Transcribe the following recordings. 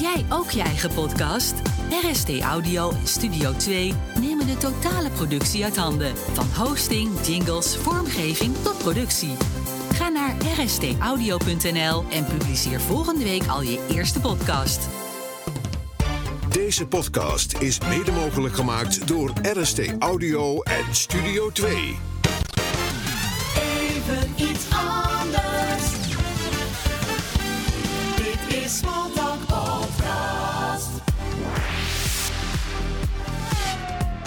jij ook je eigen podcast? RST Audio en Studio 2 nemen de totale productie uit handen. Van hosting, jingles, vormgeving tot productie. Ga naar rstaudio.nl en publiceer volgende week al je eerste podcast. Deze podcast is mede mogelijk gemaakt door RST Audio en Studio 2. Even iets anders. Dit is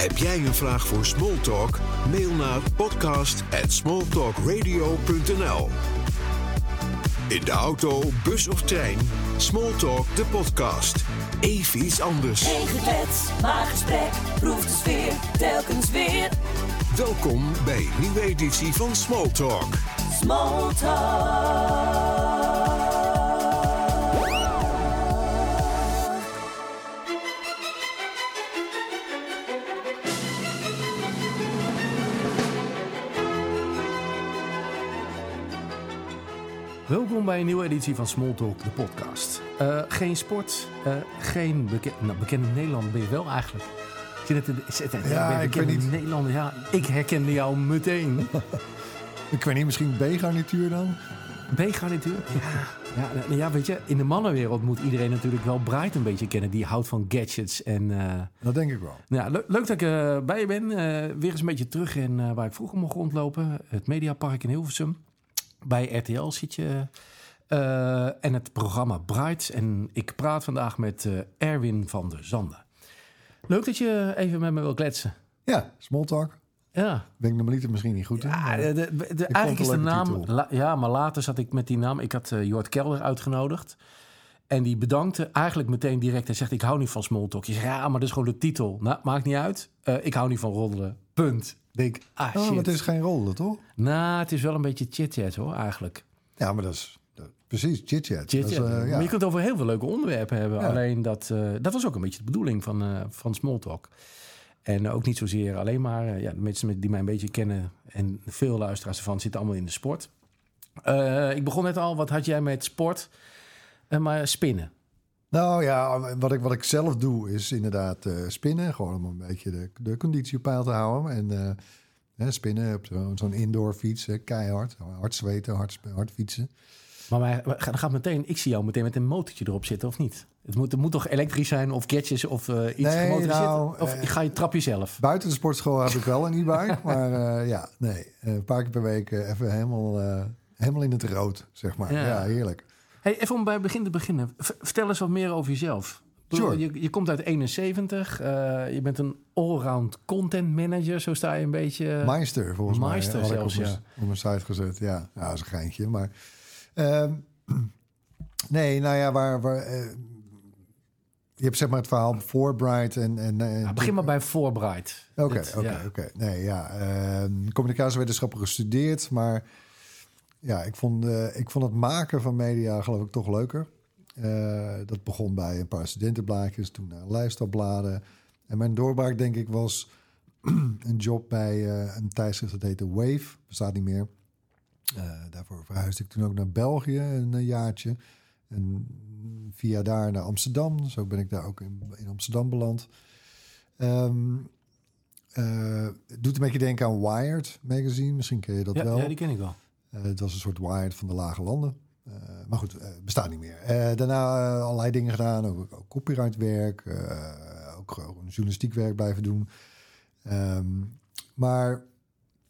Heb jij een vraag voor Smalltalk? Mail naar podcast@smalltalkradio.nl. In de auto, bus of trein, Smalltalk de podcast. Even iets anders. Geen geklets, maar gesprek. Proef de sfeer, telkens weer. Welkom bij een nieuwe editie van Smalltalk. Smalltalk. Welkom bij een nieuwe editie van Smalltalk, de podcast. Eh, geen sport, eh, geen nou, bekende Nederlander ben je wel eigenlijk. Ik net- Ja, ben ik niet. Nederlander, ja, ik herkende jou meteen. Ik weet niet, misschien B-garnituur dan? B-garnituur? Ja, ja, ja, weet je, in de mannenwereld moet iedereen natuurlijk wel Bright een beetje kennen. Die houdt van gadgets en... eh, Dat denk ik wel. Nou, le- leuk dat ik bij je ben. Weer eens een beetje terug in waar ik vroeger mocht rondlopen. Het Mediapark in Hilversum. Bij RTL zit je. eh, en het programma Bright. En ik praat vandaag met eh, Erwin van der Zanden. Leuk dat je even met me wil kletsen. Ja, small talk. Ja, Ben ik normaliter misschien niet goed ja de, de- eigenlijk is de naam... la- ja, maar later zat ik met die naam... Ik had eh Jort Kelder uitgenodigd. En die bedankte eigenlijk meteen direct. Hij zegt, ik hou niet van smalltalk. Je zegt, ja, maar dat is gewoon de titel. Nou, maakt niet uit. Ik hou niet van roddelen. Punt. Denk, ah oh, shit. maar het is geen rol, toch? Nou, het is wel een beetje chit-chat hoor, eigenlijk. Ja, maar dat is dat- precies chit-chat. Chit-chat. eh, ja. Maar je kunt over heel veel leuke onderwerpen hebben. Ja. Alleen dat, eh, dat was ook een beetje de bedoeling van, eh van Smalltalk. En ook niet zozeer alleen maar... ja, de mensen die mij een beetje kennen... en veel luisteraars ervan zitten allemaal in de sport. Ik begon net al, wat had jij met sport? Maar spinnen. Nou ja, wat ik, wat ik zelf doe is inderdaad eh, spinnen. Gewoon om een beetje de, de conditie op peil te houden. En eh, hè, spinnen op zo'n indoor fiets, hè, keihard. Hard zweten, hard, hard fietsen. Maar wij- dan gaat meteen, ik zie jou meteen met een motortje erop zitten, of niet? Het moet, het moet toch elektrisch zijn, of gadgets, of eh, iets Nee, gemotoriseerd? nou, of ga je trap jezelf? Buiten de sportschool heb ik wel een e-bike. maar ja, nee. Een paar keer per week even helemaal, helemaal in het rood, zeg maar. Ja. Ja, heerlijk. Hey, even om bij het begin te beginnen. Vertel eens wat meer over jezelf. Sure. Je, je komt uit 71. eh, je bent een allround content manager. Zo sta je een beetje... Meister, volgens Meister mij. ik zelfs, op mijn, ja. op mijn site gezet. Ja, ja dat is een geintje. Maar ehm, nee, nou ja, waar... waar eh, je hebt zeg maar het verhaal voor Bright en... en, en Ja, begin maar bij voorbereid. Oké, oké, oké. Nee, ja. ehm, communicatiewetenschappen gestudeerd, maar ja, ik vond, eh, ik vond het maken van media geloof ik toch leuker. Eh, dat begon bij een paar studentenblaadjes, toen naar lifestylebladen. En mijn doorbraak denk ik was een job bij eh, een tijdschrift dat heette Wave, bestaat niet meer. Daarvoor verhuisde ik toen ook naar België een jaartje. En via daar naar Amsterdam. Zo ben ik daar ook in, in Amsterdam beland. Eh, het doet een beetje denken aan Wired magazine. Misschien ken je dat Ja, wel. ja, die ken ik wel. Eh, het was een soort Wired van de lage landen. Eh, maar goed, eh, bestaat niet meer. Daarna allerlei dingen gedaan. Ook, ook copyrightwerk. ook gewoon journalistiek werk blijven doen. Ehm, maar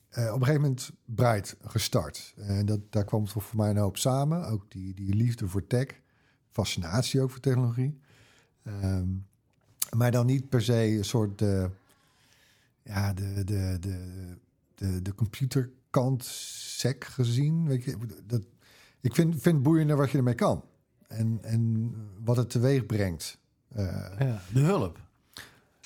op een gegeven moment Bright gestart. En dat, daar kwam het voor mij een hoop samen. Ook die, die liefde voor tech. Fascinatie ook voor technologie. Ehm, maar dan niet per se een soort... ja, de, de, de, de, de computerkant sec gezien. Weet je, dat, ik vind, vind boeiender wat je ermee kan. En, en wat het teweeg brengt. Eh, Ja, de hulp.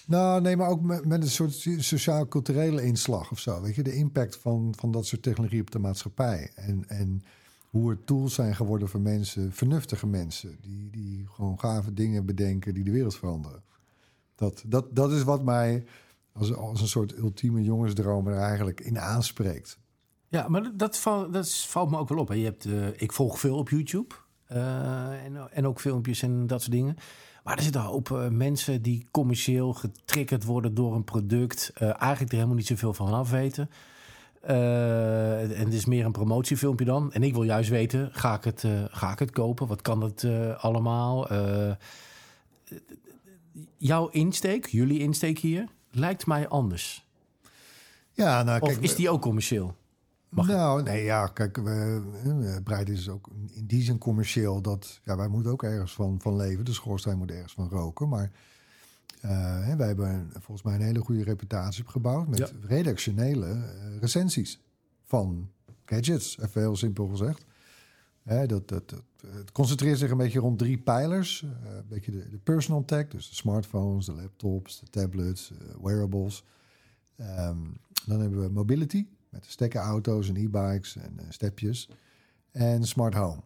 nou, nee, maar ook met, met een soort sociaal-culturele inslag of zo. Weet je, de impact van, van dat soort technologie op de maatschappij. En, en hoe het tools zijn geworden voor mensen, vernuftige mensen, die, die gewoon gave dingen bedenken die de wereld veranderen. Dat, dat, dat is wat mij als, als een soort ultieme jongensdroom er eigenlijk in aanspreekt. Ja, maar dat, val- dat valt me ook wel op. Hè. Je hebt, eh, ik volg veel op YouTube. Eh, en, en ook filmpjes en dat soort dingen. Maar er zitten een hoop eh, mensen die commercieel getriggerd worden door een product. eigenlijk er helemaal niet zoveel van af weten. En het is meer een promotiefilmpje dan. En ik wil juist weten, ga ik het, ga ik het kopen? Wat kan het allemaal? Jouw insteek, jullie insteek hier, lijkt mij anders. Ja, nou, Of kijk, is die ook commercieel? Mag nou, nee, ja, kijk, we, eh, Breid is ook in die zin commercieel dat ja, wij moeten ook ergens van, van leven. De schoorsteen moet ergens van roken. Maar eh, hè, wij hebben volgens mij een hele goede reputatie opgebouwd met Ja. redactionele eh, recensies van gadgets, even heel simpel gezegd. Hè, dat, dat, dat, het concentreert zich een beetje rond drie pijlers. Een beetje de, de personal tech, dus de smartphones, de laptops, de tablets, wearables. Ehm, dan hebben we mobility, met stekkerauto's en e-bikes en eh, stepjes. En smart home.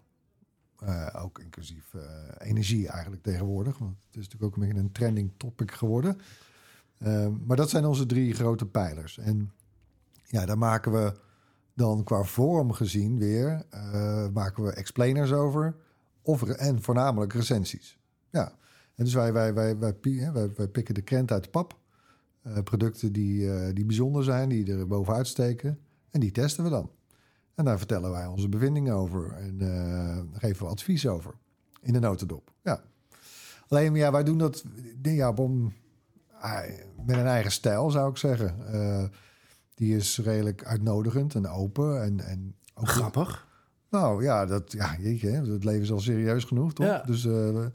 Eh, ook inclusief eh, energie eigenlijk tegenwoordig. Want het is natuurlijk ook een beetje een trending topic geworden. Ehm, maar dat zijn onze drie grote pijlers. En ja, daar maken we dan qua vorm gezien weer... maken we explainers over. Of, en voornamelijk recensies. Ja, en dus wij, wij, wij, wij, hè, wij, wij pikken de krent uit de pap. Eh, producten die, eh, die bijzonder zijn, die er bovenuit steken. En die testen we dan. En daar vertellen wij onze bevindingen over. En eh, geven we advies over. In de notendop. Ja. Alleen, ja, wij doen dat ja, op een- ah, met een eigen stijl, zou ik zeggen. Die is redelijk uitnodigend en open. En, en ook Grappig. nou ja, dat, ja jeetje, het leven is al serieus genoeg, toch? Ja. Dus eh,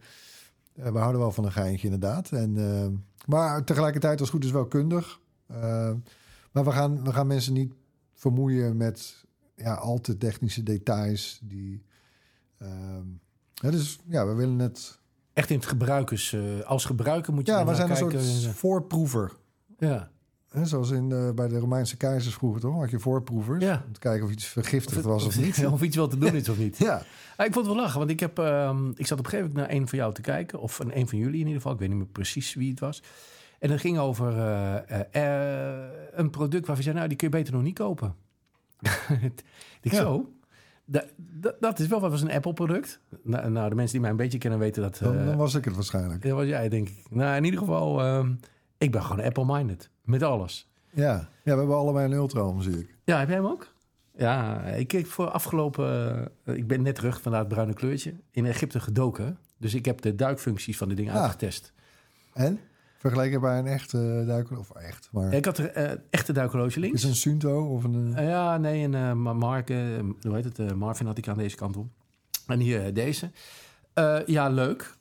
we, eh, we houden wel van een geintje, inderdaad. En, eh, maar tegelijkertijd, als goed is, wel kundig. Eh, maar we gaan, we gaan mensen niet vermoeien met ja, al te technische details. Die, ehm, dus ja, we willen het... Echt in het gebruikers. als gebruiker moet je Ja, we zijn een kijken. soort voorproever. Ja. Hè, zoals in, eh, bij de Romeinse keizers vroeger, toch? Had je voorproevers. Ja. Om te kijken of iets vergiftigd was of niet. of iets wel te doen is of niet. Ja, Ah, ik vond het wel lachen, want ik, heb, ehm, ik zat op een gegeven moment naar een van jou te kijken. Of een, een van jullie in ieder geval. Ik weet niet meer precies wie het was. En dat ging over eh, eh, een product waarvan je zei... nou, die kun je beter nog niet kopen. ik Ja. zo... Da- da- dat is wel wat was een Apple-product. Nou, nou, de mensen die mij een beetje kennen weten dat... dan, dan was ik het waarschijnlijk. dat was jij, denk ik. Nou, in ieder geval, ehm, ik ben gewoon Apple-minded. Met alles. Ja. ja, we hebben allebei een ultra zie ik. Ja, heb jij hem ook? Ja, ik heb voor afgelopen... eh, ik ben net terug van dat bruine kleurtje. In Egypte gedoken. Dus ik heb de duikfuncties van de dingen Ah. uitgetest. En? Vergeleken bij een echte duiker, of echt, maar... Ik had er eh, echte duikhorloge links. Is een Sunto of een... eh, ja, nee, en Ma- Mark, eh, hoe heet het? Marvin had ik aan deze kant op. En hier deze. Ja, leuk.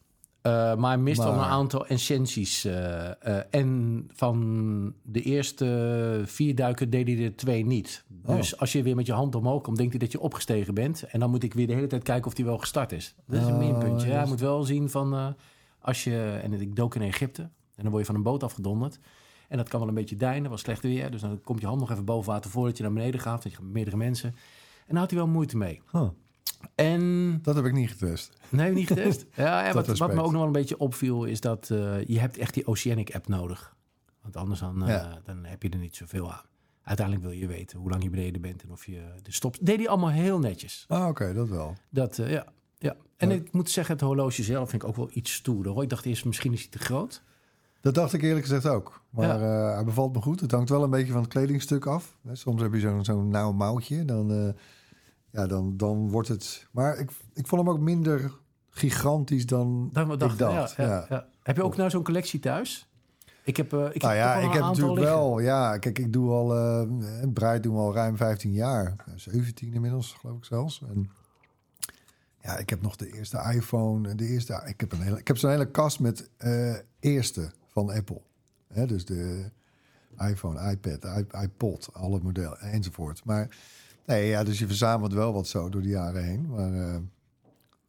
Eh, maar hij mist wel Maar- een aantal essenties. eh, eh, en van de eerste vier duiken deed hij er twee niet. Oh. Dus als je weer met je hand omhoog komt, denkt hij dat je opgestegen bent. En dan moet ik weer de hele tijd kijken of hij wel gestart is. Dat is een Oh, minpuntje. Ja, hij moet wel zien van als je... En ik dook in Egypte. En dan word je van een boot afgedonderd. En dat kan wel een beetje deinen, was slecht weer. Dus dan komt je hand nog even boven water voordat je naar beneden gaat. Want je meerdere mensen. En daar had hij wel moeite mee. huh, En dat heb ik niet getest. Nee, niet getest. ja, en wat, wat me ook nog wel een beetje opviel is dat eh, je hebt echt die Oceanic app nodig. Want anders dan, eh, Ja. dan heb je er niet zoveel aan. Uiteindelijk wil je weten hoe lang je beneden bent en of je de stopt. Deed hij allemaal heel netjes. Ah, oké, dat wel. Dat, eh, ja, ja. En Ja. ik moet zeggen, het horloge zelf vind ik ook wel iets stoerder. Hoor. Ik dacht eerst, misschien is hij te groot. Dat dacht ik eerlijk gezegd ook. Maar hij bevalt me goed. Het hangt wel een beetje van het kledingstuk af. Soms heb je zo'n zo'n nauw mouwtje. Dan, ja, dan, dan wordt het... Maar ik, ik vond hem ook minder gigantisch dan Dan we ik dacht. ja, ja, ja. ja. Heb je ook nou zo'n collectie thuis? Ik heb, eh ik nou heb ja, toch wel ik heb natuurlijk liggen. wel... Ja, kijk, ik doe al... eh Breit doen we al ruim 15 jaar. Ja, 17 inmiddels, geloof ik zelfs. En ja, ik heb nog de eerste iPhone. De eerste, ik heb, een hele, ik heb zo'n hele kast met eh, eerste van Apple. Hè, dus de iPhone, iPad, iPod, alle modellen enzovoort. Maar nee, ja, dus je verzamelt wel wat zo door de jaren heen. Maar eh,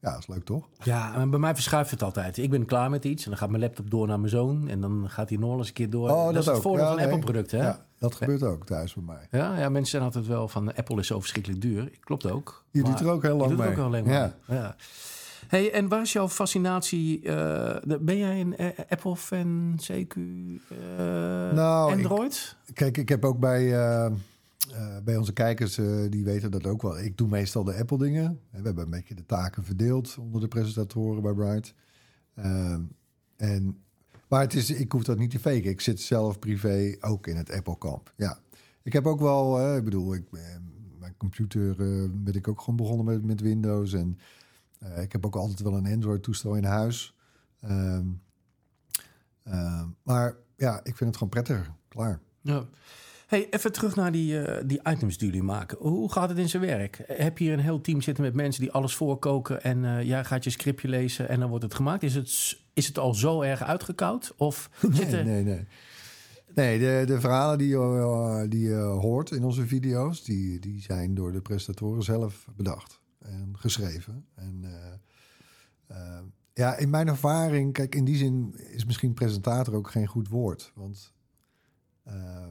ja, dat is leuk toch? Ja, en bij mij verschuift het altijd. Ik ben klaar met iets en dan gaat mijn laptop door naar mijn zoon. En dan gaat hij nog eens een keer door. Oh, dat, dat is het voordeel Ja, van nee. Apple-producten, hè? Ja, dat gebeurt ook thuis bij mij. Ja, ja, mensen zijn altijd wel van Apple is zo verschrikkelijk duur. Klopt ook. Je doet er ook heel je lang doet er mee. ook al lang Ja. mee. Ja. Hey, en waar is jouw fascinatie? eh, ben jij een eh, Apple-fan, CQ, Nou, ik- Android? Kijk, ik heb ook bij, eh, bij onze kijkers, eh, die weten dat ook wel. Ik doe meestal de Apple dingen. We hebben een beetje de taken verdeeld onder de presentatoren bij Bright. Ehm, en, maar het is, ik hoef dat niet te faken. Ik zit zelf privé ook in het Apple kamp. Ja, ik heb ook wel, eh, ik bedoel, ik, eh, mijn computer eh, ben ik ook gewoon begonnen met, met Windows. En eh, ik heb ook altijd wel een Android toestel in huis. Ehm, ehm, maar ja, ik vind het gewoon prettiger. Klaar. Ja. Hey, even terug naar die, eh, die items die jullie maken. Hoe gaat het in zijn werk? Heb je hier een heel team zitten met mensen die alles voorkoken en eh, jij gaat je scriptje lezen en dan wordt het gemaakt? Is het, is het al zo erg uitgekoud? Of Nee, zitten... nee, nee. Nee, de, de verhalen die je, eh, die je hoort in onze video's, die, die zijn door de presentatoren zelf bedacht en geschreven. En ja, in mijn ervaring, kijk, in die zin is misschien presentator ook geen goed woord. Want eh,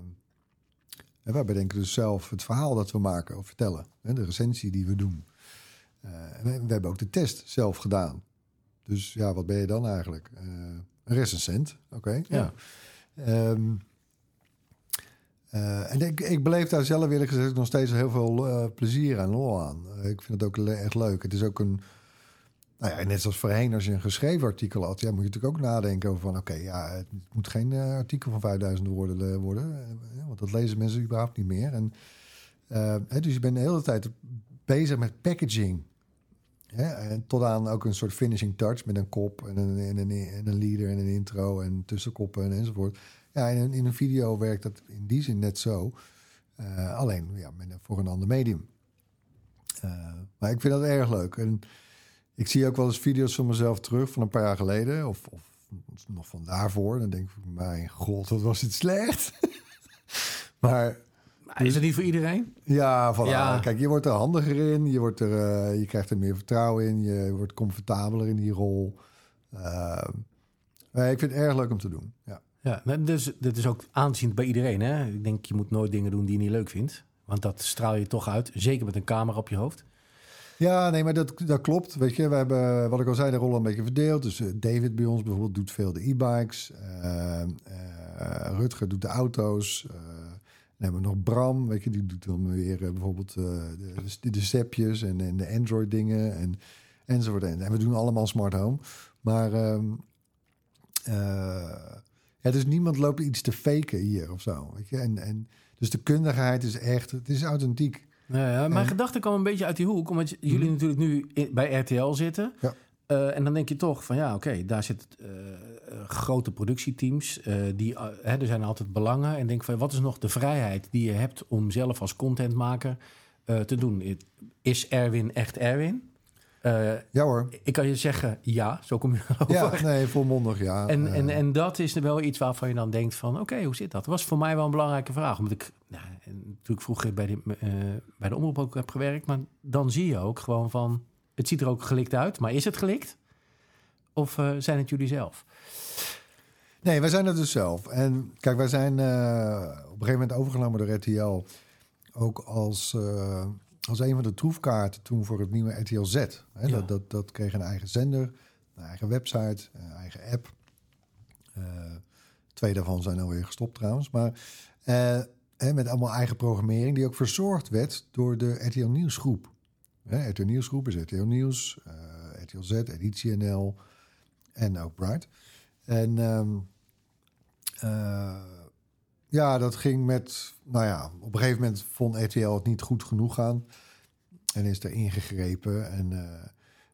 en wij bedenken dus zelf het verhaal dat we maken of vertellen, hè, de recensie die we doen. Eh, we, we hebben ook de test zelf gedaan. Dus ja, wat ben je dan eigenlijk? Eh, een recensent, oké. Ja. Ehm, eh, en ik, ik beleef daar zelf eerlijk gezegd nog steeds heel veel plezier en lol aan. Ik vind het ook echt leuk. Het is ook een... Nou ja, net zoals voorheen, als je een geschreven artikel had... Ja, moet je natuurlijk ook nadenken over van... Oké, ja, het moet geen eh, artikel van 5000 woorden eh, worden. eh, want dat lezen mensen überhaupt niet meer. En, dus je bent de hele tijd bezig met packaging. Hè? En tot aan ook een soort finishing touch met een kop en een, en een, en een leader en een intro en tussenkoppen en enzovoort. Ja, in in een video werkt dat in die zin net zo. Alleen ja, voor een ander medium. Maar ik vind dat erg leuk. En ik zie ook wel eens video's van mezelf terug van een paar jaar geleden. Of, of nog van daarvoor. Dan denk ik, mijn god, wat was het slecht. maar Is het niet voor iedereen? ja, voilà. Ja. Kijk, je wordt er handiger in. Je, wordt er, eh, je krijgt er meer vertrouwen in. Je wordt comfortabeler in die rol. Maar ik vind het erg leuk om te doen. Ja. Ja, dus dit is ook aanzien bij iedereen. Hè? Ik denk, je moet nooit dingen doen die je niet leuk vindt. Want dat straal je toch uit. Zeker met een camera op je hoofd. Ja, nee, maar dat, dat klopt. Weet je, we hebben, wat ik al zei, de rollen een beetje verdeeld. Dus eh, David bij ons bijvoorbeeld doet veel de e-bikes. Eh, eh, Rutger doet de auto's. Eh, dan hebben we nog Bram, weet je, die doet dan weer bijvoorbeeld de, de, stepjes en, en de Android dingen en, enzovoort. En, we doen allemaal smart home. Maar ehm, eh, ja, dus niemand loopt iets te faken hier of zo. Weet je? En, en, dus de kundigheid is echt, het is authentiek. Ja, ja, mijn gedachte kwam een beetje uit die hoek. Omdat j- jullie natuurlijk nu bij RTL zitten. Ja. Eh, en dan denk je toch van ja, oké, daar zitten eh, eh, grote productieteams. eh, die, eh, hè, er zijn altijd belangen. En denk van wat is nog de vrijheid die je hebt om zelf als contentmaker eh, te doen? Is Erwin echt Erwin? Eh, Ja hoor. ik kan je zeggen ja, zo kom je erover. Ja, nee, volmondig ja. En, en, en dat is er wel iets waarvan je dan denkt van... oké, hoe zit dat? Dat was voor mij wel een belangrijke vraag. Omdat ik nou, natuurlijk vroeger bij de, eh, bij de omroep ook heb gewerkt... maar dan zie je ook gewoon van... het ziet er ook gelikt uit, maar is het gelikt? Of eh, zijn het jullie zelf? Nee, wij zijn het dus zelf. En kijk, wij zijn op een gegeven moment overgenomen door RTL. Ook als, als een van de troefkaarten toen voor het nieuwe RTL Z. Hè, Ja. dat, dat, dat kreeg een eigen zender, een eigen website, een eigen app. Eh, twee daarvan zijn alweer gestopt trouwens. Maar eh, hè, met allemaal eigen programmering die ook verzorgd werd door de RTL Nieuwsgroep. Hè, RTL Nieuwsgroep is RTL Nieuws, eh, RTL Z, Editie NL en ook Bright. En eh, ja, dat ging met... Nou ja, op een gegeven moment vond RTL het niet goed genoeg gaan. En is er ingegrepen. En eh,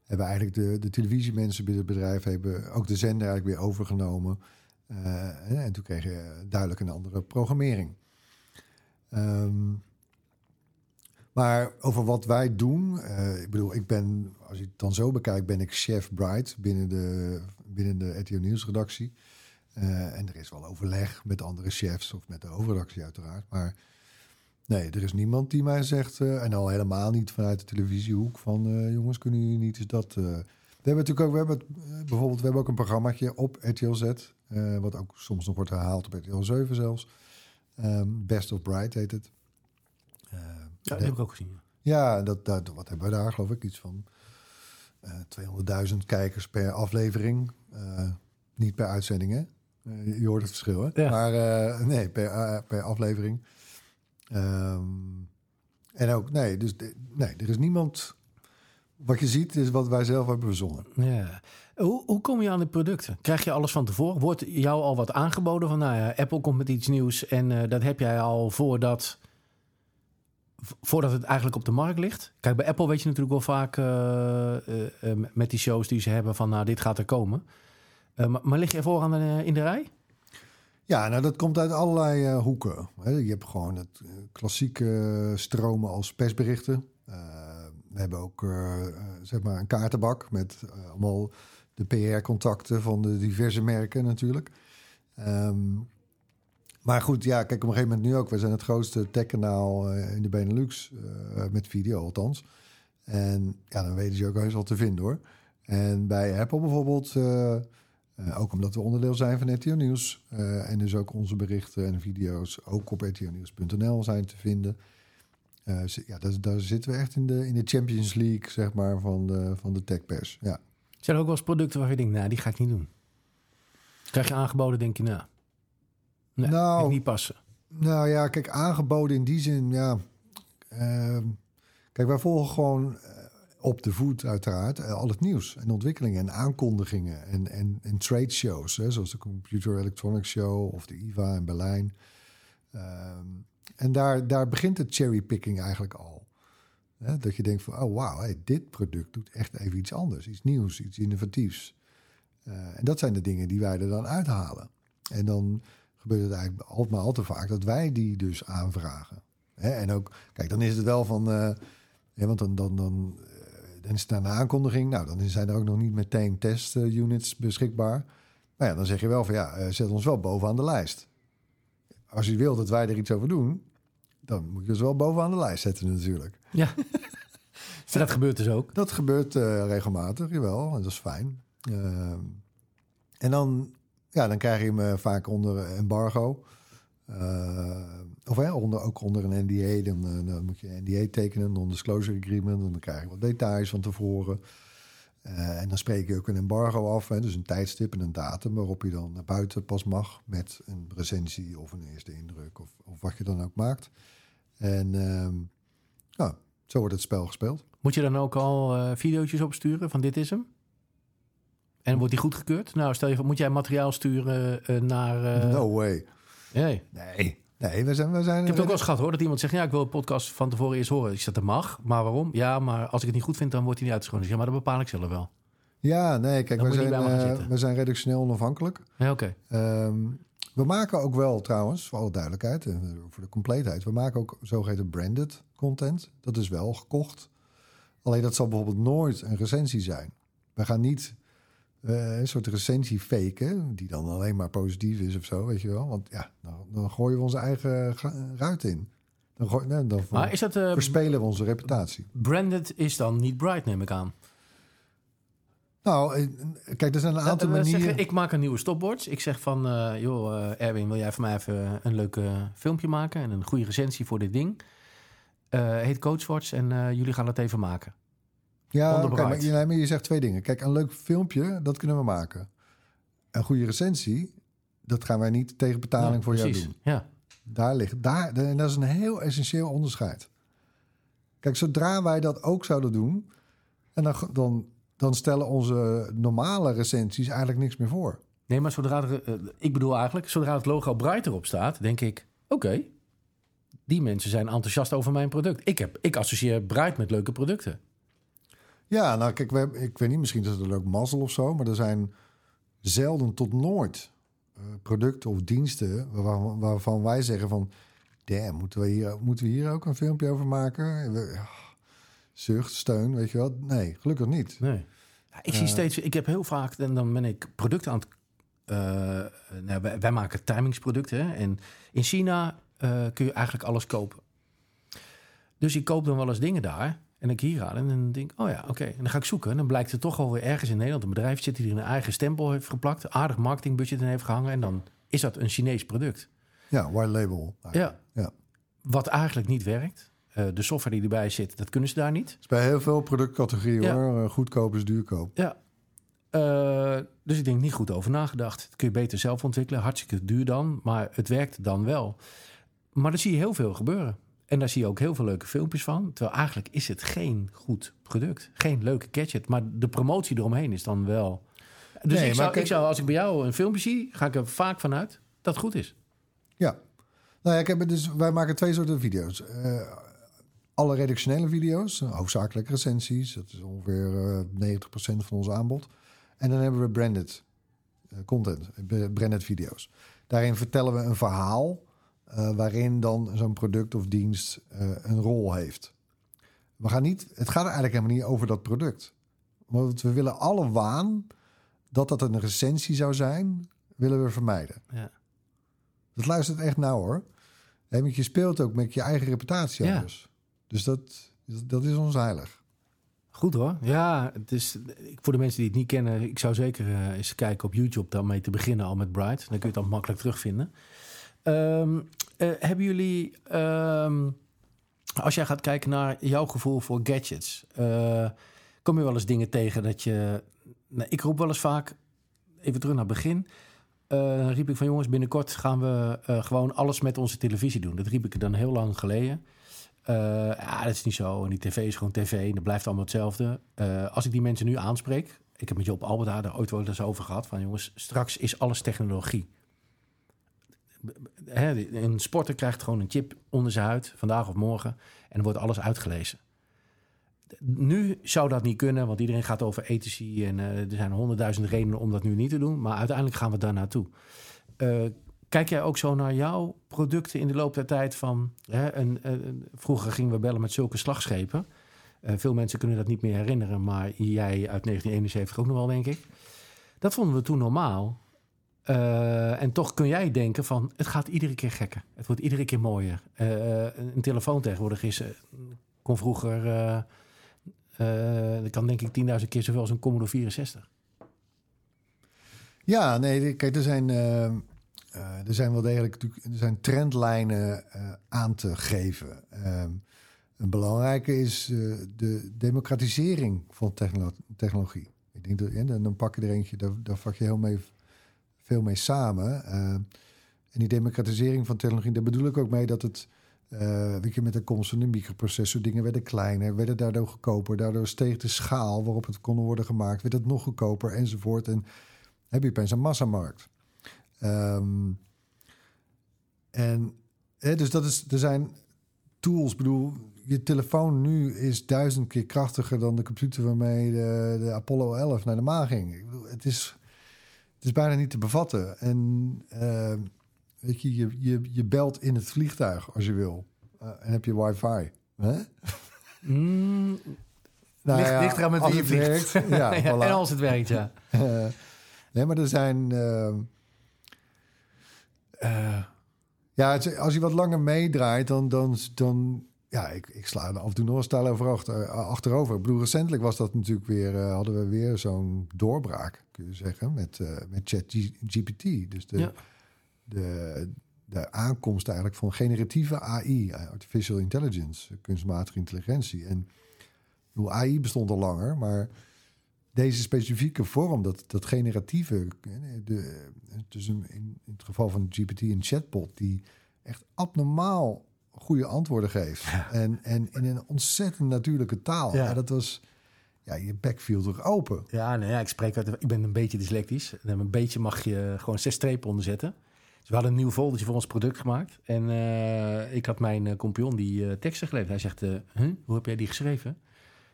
hebben eigenlijk de, de televisiemensen binnen het bedrijf... hebben ook de zender eigenlijk weer overgenomen. Eh, en toen kreeg je duidelijk een andere programmering. Ehm, maar over wat wij doen... eh, ik bedoel, ik ben... Als je het dan zo bekijkt, ben ik chef Bright... binnen de, binnen de RTL Nieuwsredactie. Eh, en er is wel overleg met andere chefs of met de hoofdredactie uiteraard. Maar nee, er is niemand die mij zegt, eh, en al helemaal niet vanuit de televisiehoek, van eh, jongens, kunnen jullie niet eens dat... We hebben natuurlijk ook, we hebben het, bijvoorbeeld, we hebben ook een programmaatje op RTL Z, wat ook soms nog wordt herhaald op RTL 7 zelfs. Ehm, Best of Bright heet het. Ja, dat heb ik ook gezien. ja, dat, dat, wat hebben we daar, geloof ik? Iets van eh 200.000 kijkers per aflevering. Niet per uitzending, hè? Eh, je hoort het verschil, hè? Ja. Maar eh, nee, per, eh, per aflevering. Ehm, en ook, nee, dus nee, er is niemand... Wat je ziet is wat wij zelf hebben verzonnen. Ja. Hoe, hoe kom je aan de producten? Krijg je alles van tevoren? Wordt jou al wat aangeboden van, nou ja, Apple komt met iets nieuws en dat heb jij al voordat, voordat het eigenlijk op de markt ligt? Kijk, bij Apple weet je natuurlijk wel vaak met die shows die ze hebben van, nou, dit gaat er komen. Eh, maar, maar lig je vooraan de, in de rij? Ja, nou dat komt uit allerlei eh, hoeken. Je hebt gewoon het eh, klassieke stromen als persberichten. Eh, we hebben ook eh, eh, zeg maar een kaartenbak met eh, allemaal de PR-contacten van de diverse merken natuurlijk. Ehm, maar goed, ja, kijk op een gegeven moment nu ook. We zijn het grootste techkanaal eh, in de Benelux, eh, met video althans. En ja, dan weten ze ook wel te vinden hoor. En bij Apple bijvoorbeeld, eh, ook omdat we onderdeel zijn van RTO Nieuws. eh, en dus ook onze berichten en video's ook op rtonieuws.nl zijn te vinden. Zi- ja, daar, daar zitten we echt in de, in de Champions League, zeg maar, van de, van de techpers. Ja. Zijn er ook wel eens producten waar je denkt, nou, die ga ik niet doen? Krijg je aangeboden, denk je, nou, nee, Nou, niet passen. Nou ja, kijk, aangeboden in die zin, ja. ehm, kijk, wij volgen gewoon op de voet uiteraard eh, al het nieuws en ontwikkelingen en aankondigingen en, en, en trade shows, hè, zoals de Computer Electronics Show of de IVA in Berlijn. Ehm, en daar, daar begint het cherrypicking eigenlijk al. Hè, dat je denkt van, oh wauw, dit product doet echt even iets anders, iets nieuws, iets innovatiefs. Eh, en dat zijn de dingen die wij er dan uithalen. En dan gebeurt het eigenlijk al, maar al te vaak dat wij die dus aanvragen. Hè? En ook, kijk, dan is het wel van, eh, want dan, dan, dan, dan is het een aankondiging. Nou, dan zijn er ook nog niet meteen testunits beschikbaar. Nou ja, dan zeg je wel van ja, eh, zet ons wel bovenaan de lijst. Als je wil dat wij er iets over doen, dan moet je ons wel bovenaan de lijst zetten natuurlijk. Ja. En dat gebeurt dus ook. Dat gebeurt eh, regelmatig, jawel, en dat is fijn. Ehm, en dan, ja, dan krijg je hem eh, vaak onder embargo. Eh, of hè, onder, ook onder een NDA. Dan, eh, dan moet je een NDA tekenen, een non-disclosure agreement. En dan krijg je wat details van tevoren. Eh, en dan spreek je ook een embargo af. Hè, dus een tijdstip en een datum waarop je dan naar buiten pas mag. Met een recensie of een eerste indruk of, of wat je dan ook maakt. En nou, zo wordt het spel gespeeld. Moet je dan ook al eh video's opsturen van dit is hem? En wordt die goedgekeurd? Nou, stel je voor, moet jij materiaal sturen naar... no way. Nee. Nee, nee, we zijn... We zijn Ik heb het ook wel eens gehad hoor, dat iemand zegt... ja, ik wil een podcast van tevoren eerst horen. Ik zeg, dat mag, maar waarom? Ja, maar als ik het niet goed vind, dan wordt hij niet uitgeschreven. Ik zeg, maar dat bepaal ik zelf wel. Ja, nee, kijk, we zijn, eh, we zijn redactioneel onafhankelijk. Ja, oké. Ehm, we maken ook wel trouwens, voor alle duidelijkheid en voor de compleetheid... we maken ook zogeheten branded content. Dat is wel gekocht. Alleen dat zal bijvoorbeeld nooit een recensie zijn. We gaan niet eh, een soort recensie faken... die dan alleen maar positief is of zo, weet je wel. Want ja, dan, dan gooien we onze eigen ruit in. Dan, gooi, nee, dan Maar is dat... eh, verspelen we onze reputatie. branded is dan niet bright, neem ik aan. Nou, eh, kijk, er zijn een aantal manieren... zeggen, ik maak een nieuwe stopwatch. Ik zeg van, eh, joh, Erwin, wil jij voor mij even een leuk filmpje maken... en een goede recensie voor dit ding? Heet Coachwatch en jullie gaan het even maken. Ja, oké, maar, je- nee, maar je zegt twee dingen. Kijk, een leuk filmpje, dat kunnen we maken. Een goede recensie, dat gaan wij niet tegen betaling voor jou doen. Ja. Daar ligt, daar, en dat is een heel essentieel onderscheid. Kijk, zodra wij dat ook zouden doen, en dan, dan, dan stellen onze normale recensies eigenlijk niks meer voor. Nee, maar zodra er, eh, ik bedoel eigenlijk, zodra het logo Bright erop staat, denk ik, oké, die mensen zijn enthousiast over mijn product. Ik, heb, ik associeer Bright met leuke producten. Ja, nou kijk, we ik weet niet, misschien is het een leuk mazzel of zo, maar er zijn zelden tot nooit eh, producten of diensten waarvan, waarvan wij zeggen van, damn, moeten we, hier, moeten we hier ook een filmpje over maken? Zucht, steun, weet je wel? Nee, gelukkig niet. Nee. Ja, ik zie steeds, ik heb heel vaak, en dan ben ik producten aan het. eh, nou, wij, wij maken timingsproducten. Hè, en in China eh, kun je eigenlijk alles kopen. Dus ik koop dan wel eens dingen daar. En ik hier aan en dan denk ik, oh ja, oké. En dan ga ik zoeken. En dan blijkt er toch wel weer ergens in Nederland een bedrijf zit die er een eigen stempel heeft geplakt. Aardig marketingbudget in heeft gehangen. En dan is dat een Chinees product. Ja, white label. Ja. ja. Wat eigenlijk niet werkt. Eh, de software die erbij zit, dat kunnen ze daar niet. is bij heel veel productcategorieën Ja. hoor. Eh, Goedkoop is duurkoop. Ja. Eh, dus ik denk niet goed over nagedacht. Dat kun je beter zelf ontwikkelen. Hartstikke duur dan, maar het werkt dan wel. maar daar zie je heel veel gebeuren. En daar zie je ook heel veel leuke filmpjes van. Terwijl eigenlijk is het geen goed product. Geen leuke gadget. Maar de promotie eromheen is dan wel... Dus Nee, ik, maar zou, kijk- ik zou, als ik bij jou een filmpje zie... ga ik er vaak vanuit dat het goed is. Ja. Nou ja, ik heb dus, wij maken twee soorten video's. Eh, alle redactionele video's, eh, hoofdzakelijk recensies. Dat is ongeveer eh 90% van ons aanbod. En dan hebben we branded eh, content, eh, branded video's. Daarin vertellen we een verhaal eh, waarin dan zo'n product of dienst eh, een rol heeft. We gaan niet, het gaat er eigenlijk helemaal niet over dat product. Want we willen alle waan dat dat een recensie zou zijn, willen we vermijden. Ja. Dat luistert echt nauw hoor. Want je speelt ook met je eigen reputatie Ja. anders. Dus dat, dat is ons heilig. Goed hoor. Ja, het is, voor de mensen die het niet kennen... ik zou zeker eh, eens kijken op YouTube dan mee te beginnen al met Bright. Dan kun je het dan makkelijk terugvinden. Ehm, eh, hebben jullie... ehm, als jij gaat kijken naar jouw gevoel voor gadgets... eh, kom je wel eens dingen tegen dat je... Nou, ik roep wel eens vaak... Even terug naar het begin... Dan riep ik van jongens, binnenkort gaan we gewoon alles met onze televisie doen. Dat riep ik dan heel lang geleden. Ja, dat is niet zo. En die tv is gewoon tv en dat blijft allemaal hetzelfde. Als ik die mensen nu aanspreek... Ik heb met Job Alberta daar ooit wel eens over gehad. Van jongens, straks is alles technologie. Een sporter krijgt gewoon een chip onder zijn huid, vandaag of morgen. En wordt alles uitgelezen. Nu zou dat niet kunnen, want iedereen gaat over ethici. En eh, er zijn honderdduizend redenen om dat nu niet te doen. Maar uiteindelijk gaan we daar naartoe. Eh, kijk jij ook zo naar jouw producten in de loop der tijd van... Hè, een- vroeger gingen we bellen met zulke slagschepen. Eh, veel mensen kunnen dat niet meer herinneren, maar jij uit 1971 ook nog wel, denk ik. Dat vonden we toen normaal. Eh, en toch kun jij denken van, het gaat iedere keer gekker. Het wordt iedere keer mooier. Eh, een telefoon tegenwoordig is, kon vroeger, dat kan denk ik 10.000 keer zoveel als een Commodore 64. Ja, nee, kijk, er zijn, er zijn wel degelijk er zijn trendlijnen aan te geven. Eh, een belangrijke is de democratisering van techno- technologie. Ik denk dat, ja, dan pak je er eentje, daar, daar vat je heel mee, veel mee samen. Eh, en die democratisering van technologie, daar bedoel ik ook mee dat het, weet je, met de komst van de microprocessor, dingen werden kleiner, werden daardoor goedkoper, daardoor steeg de schaal waarop het kon worden gemaakt, werd het nog goedkoper enzovoort. En heb je opeens een massamarkt. Ehm, en hè, dus dat is, er zijn tools. Bedoel, je telefoon nu is duizend keer krachtiger dan de computer waarmee de, de Apollo 11 naar de maan ging. Ik bedoel, het is, het is bijna niet te bevatten. En eh, weet je, je, je, je belt in het vliegtuig als je wil. Eh, en heb je wifi. Hè? Mm, Nou ligt, ja, ligt eraan met wie je vliegt. werkt, Ja, Ja, voilà. En als het werkt, ja. Nee, maar er zijn. eh, eh, ja, als je wat langer meedraait, dan. dan, dan ja, ik, ik sla af en toe nog een stijl over achter, achterover. Ik bedoel, recentelijk was dat natuurlijk weer. eh, hadden we weer zo'n doorbraak, kun je zeggen, met, eh met ChatGPT. Dus de, Ja. de, de aankomst eigenlijk van generatieve AI, artificial intelligence, kunstmatige intelligentie. En bedoel, AI bestond al langer, maar deze specifieke vorm, dat, dat generatieve, de, dus in, in het geval van GPT een chatbot die echt abnormaal goede antwoorden geeft. En, en in een ontzettend natuurlijke taal. Ja. Dat was, ja, je bek viel toch open. Ja, nee, ja, ik spreek uit. Ik ben een beetje dyslectisch. En een beetje mag je gewoon zes strepen onderzetten. Dus we hadden een nieuw foldertje voor ons product gemaakt. En eh, ik had mijn eh, compagnon die eh, teksten geleverd. Hij zegt, huh? hoe heb jij die geschreven?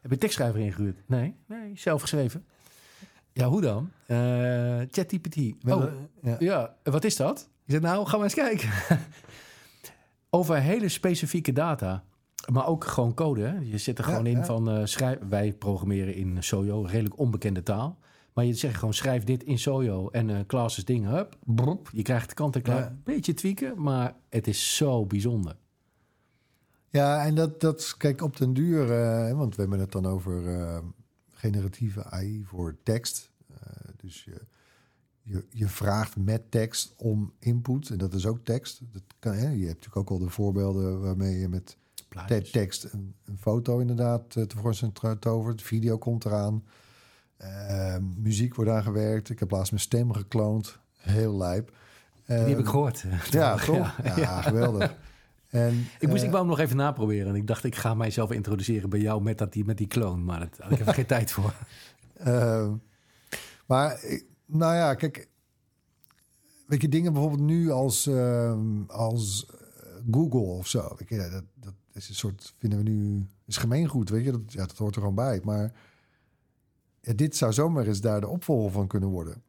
Heb je tekstschrijver ingehuurd? Nee, nee, zelf geschreven. Ja, hoe dan? ChatGPT. Oh, ja. ja, wat is dat? Ik zeg, nou, ga maar eens kijken. Over hele specifieke data. Maar ook gewoon code. Hè? Je zit er Ja, gewoon in ja. van eh, schrijf. Wij programmeren in Sojo, redelijk onbekende taal. Maar je zegt gewoon schrijf dit in Sojo en eh classes dingen. Hup, brop, je krijgt kant en klaar. Ja. Beetje tweaken, maar het is zo bijzonder. Ja, en dat, dat kijk op den duur, eh, want we hebben het dan over generatieve AI voor tekst. Dus je, je, je vraagt met tekst om input, en dat is ook tekst. Dat kan, hè? Je hebt natuurlijk ook al de voorbeelden waarmee je met te- tekst een, een foto inderdaad eh, tevoorschijn tovert. Video komt eraan. Eh, muziek wordt aangewerkt. Ik heb laatst mijn stem gekloond. Heel lijp. Die heb Eh, ik gehoord. ja, toch? Ja, Ja, geweldig. En, Ik, moest, eh, ik wou hem nog even naproberen. En ik dacht, ik ga mijzelf introduceren bij jou met, dat, die, met die kloon. Maar had ik even geen tijd voor. Eh, maar, ik- nou ja, kijk. Weet je, dingen bijvoorbeeld nu als, ehm, als eh, Google of zo. Weet je, dat, dat is een soort, vinden we nu, is gemeengoed, weet je. Dat, ja, dat hoort er gewoon bij. Maar dit zou zomaar eens daar de opvolger van kunnen worden.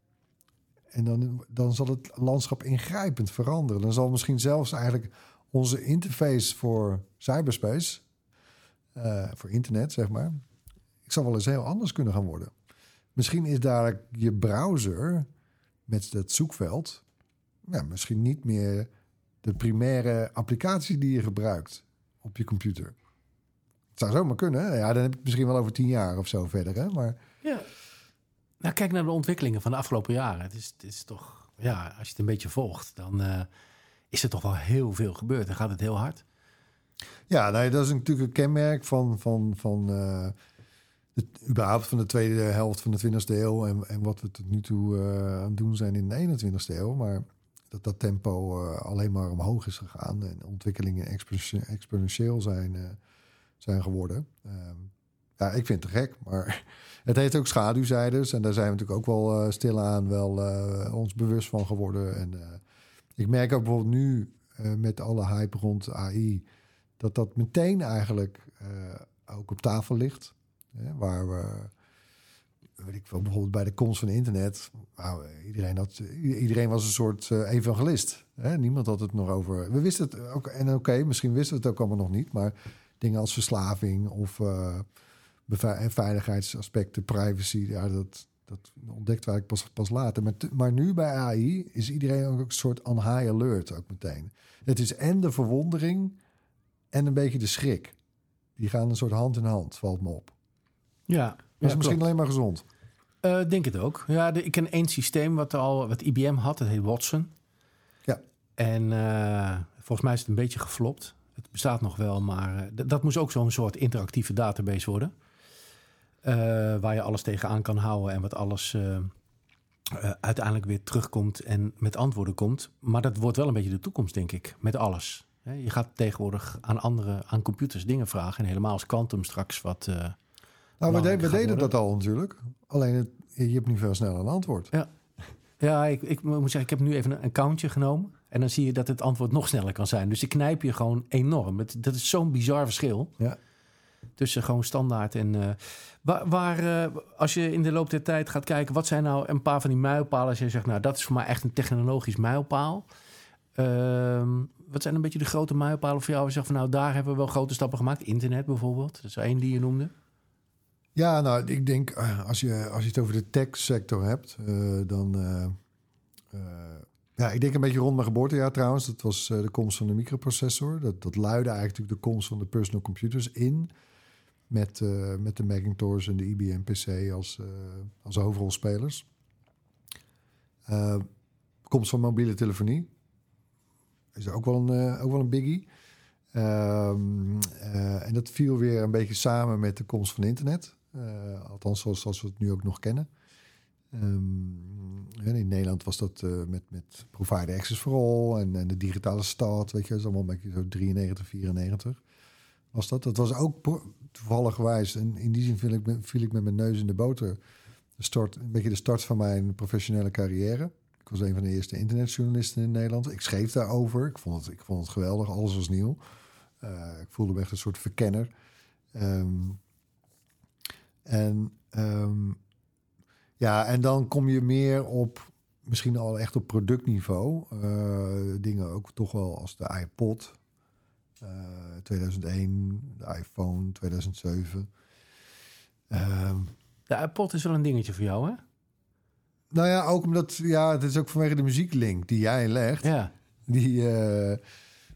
En dan, dan zal het landschap ingrijpend veranderen. Dan zal misschien zelfs eigenlijk onze interface voor cyberspace, eh, voor internet, zeg maar, ik zal wel eens heel anders kunnen gaan worden. Misschien is daar je browser met dat zoekveld, ja, misschien niet meer de primaire applicatie die je gebruikt op je computer. Het zou zomaar kunnen. hè? Ja, dan heb ik het misschien wel over tien jaar of zo verder. Hè? Maar Ja. Nou, kijk naar de ontwikkelingen van de afgelopen jaren. Het is, het is toch, ja, als je het een beetje volgt, dan eh, is er toch wel heel veel gebeurd. Dan gaat het heel hard. Ja, nou, dat is natuurlijk een kenmerk van, van, van eh, de, van de tweede helft van de 20e eeuw en, en wat we tot nu toe eh, aan het doen zijn in de 21e eeuw. Maar dat dat tempo eh, alleen maar omhoog is gegaan en ontwikkelingen exponentie- exponentieel zijn, eh, zijn geworden. Ehm, ja, ik vind het gek, maar het heeft ook schaduwzijdes en daar zijn we natuurlijk ook wel stilaan wel ons bewust van geworden. En ik merk ook bijvoorbeeld nu met alle hype rond AI dat dat meteen eigenlijk ook op tafel ligt. Hè, waar we, weet ik wel, bijvoorbeeld bij de komst van internet, nou, iedereen, had, iedereen was een soort eh, evangelist. Hè? Niemand had het nog over. We wisten het ook, en oké, misschien wisten we het ook allemaal nog niet, maar dingen als verslaving of eh, en veiligheidsaspecten, privacy, ja, dat, dat ontdekten wij pas, pas later. Maar, maar nu bij AI is iedereen ook een soort on high alert ook meteen. Het is en de verwondering en een beetje de schrik. Die gaan een soort hand in hand, valt me op. Ja, Dat is misschien alleen maar gezond. Eh, denk het ook. Ja, de, ik ken één systeem wat, al, wat IBM had. Dat heet Watson. Ja. En eh, volgens mij is het een beetje geflopt. Het bestaat nog wel, maar eh, dat moest ook zo'n soort interactieve database worden. Waar je alles tegenaan kan houden en wat alles uiteindelijk weer terugkomt en met antwoorden komt. Maar dat wordt wel een beetje de toekomst, denk ik, met alles. Je gaat tegenwoordig aan andere, aan computers dingen vragen. En helemaal als Quantum straks wat... Nou, we, we gaat deden dat al natuurlijk. Alleen het, je hebt nu veel sneller een antwoord. Ja, ik, ik moet zeggen, ik heb nu even een accountje genomen. En dan zie je dat het antwoord nog sneller kan zijn. Dus ik knijp je gewoon enorm. Het, dat is zo'n bizar verschil. Ja. Tussen gewoon standaard en... eh, waar, waar eh, als je in de loop der tijd gaat kijken... wat zijn nou een paar van die mijlpalen... als je zegt, nou, dat is voor mij echt een technologisch mijlpaal. Ehm, wat zijn een beetje de grote mijlpalen voor jou? Je zegt van, nou, daar hebben we wel grote stappen gemaakt. Internet bijvoorbeeld, dat is één die je noemde. Ja, nou, ik denk eh, als je, als je het over de tech-sector hebt, eh, dan. eh, ja, ik denk een beetje rond mijn geboortejaar trouwens. Dat was de komst van de microprocessor. Dat, dat luidde eigenlijk de komst van de personal computers in. Met, met de Macintosh en de IBM PC als, als hoofdrolspelers. Komst van mobiele telefonie. Is ook wel een, ook wel een biggie. Ehm, eh, en dat viel weer een beetje samen met de komst van internet. Eh, althans, zoals, we het nu ook nog kennen. Ehm, in Nederland was dat eh, met, met Provider Access for All en, en de digitale stad. Weet je, dat is allemaal een zo 93, 94 was dat. Dat was ook toevallig gewijs. En in die zin viel ik, ik met mijn neus in de boter. De start, een beetje de start van mijn professionele carrière. Ik was een van de eerste internetjournalisten in Nederland. Ik schreef daarover. Ik vond het, ik vond het geweldig. Alles was nieuw. Eh, ik voelde me echt een soort verkenner. Ehm, en ehm, ja, en dan kom je meer op, misschien al echt op productniveau. Eh, dingen ook toch wel als de iPod. eh, 2001, de iPhone 2007. Ehm, De iPod is wel een dingetje voor jou, hè? nou ja, ook omdat, ja, het is ook vanwege de muzieklink die jij legt. Ja. Die, eh,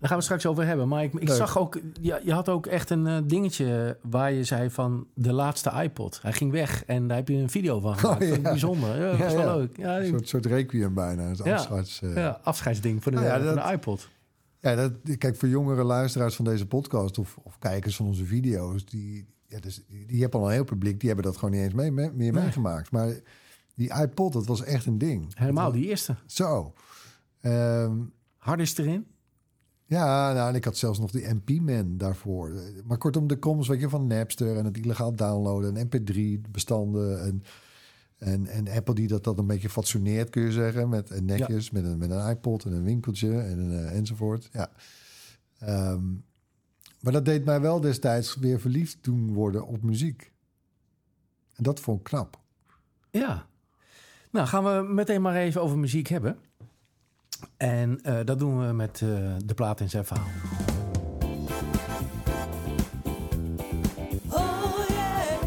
gaan we straks over hebben. Maar ik, ik zag ook, ja, je had ook echt een eh, dingetje waar je zei van de laatste iPod. Hij ging weg en daar heb je een video van gemaakt. Oh, ja. Ik bijzonder. Ja, dat was wel leuk. Ja, een soort, soort requiem bijna. Het Ja. afscheids, ja, afscheidsding voor de, Nou dat- de iPod. Ja, dat, kijk, voor jongere luisteraars van deze podcast of, of kijkers van onze video's, die, ja, dus, die, die hebben al een heel publiek, die hebben dat gewoon niet eens mee, mee- meer Nee. meegemaakt. Maar die iPod, dat was echt een ding. Helemaal die eerste. Zo. Ehm, Hard is erin. Ja, nou, en ik had zelfs nog die MP-man daarvoor. Maar kortom, de komst weet je, van Napster en het illegaal downloaden en MP3-bestanden en, en, en Apple die dat, dat een beetje fatsoeneert, kun je zeggen, met en netjes, met, een, met een iPod en een winkeltje en, eh, enzovoort. Ja. Ehm, maar dat deed mij wel destijds weer verliefd doen worden op muziek. En dat vond ik knap. Ja. Nou, gaan we meteen maar even over muziek hebben. En eh, dat doen we met eh, de plaat in zijn verhaal.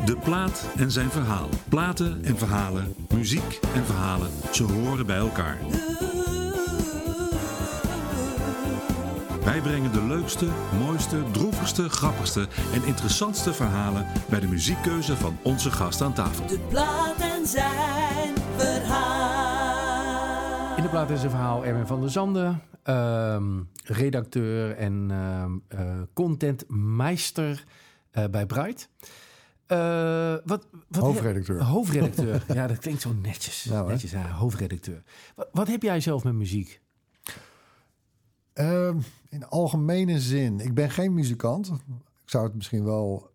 De plaat en zijn verhaal. Platen en verhalen, muziek en verhalen, ze horen bij elkaar. Wij brengen de leukste, mooiste, droevigste, grappigste en interessantste verhalen bij de muziekkeuze van onze gast aan tafel. De plaat en zijn de plaat in zijn verhaal Erwin van der Zanden, ehm, redacteur en ehm eh, contentmeister eh, bij Bright. Eh, wat, wat Hoofdredacteur. hoofdredacteur. ja, dat klinkt zo netjes. Nou, netjes ja, hoofdredacteur. Wat, wat heb jij zelf met muziek? Ehm, in algemene zin, ik ben geen muzikant. Ik zou het misschien wel.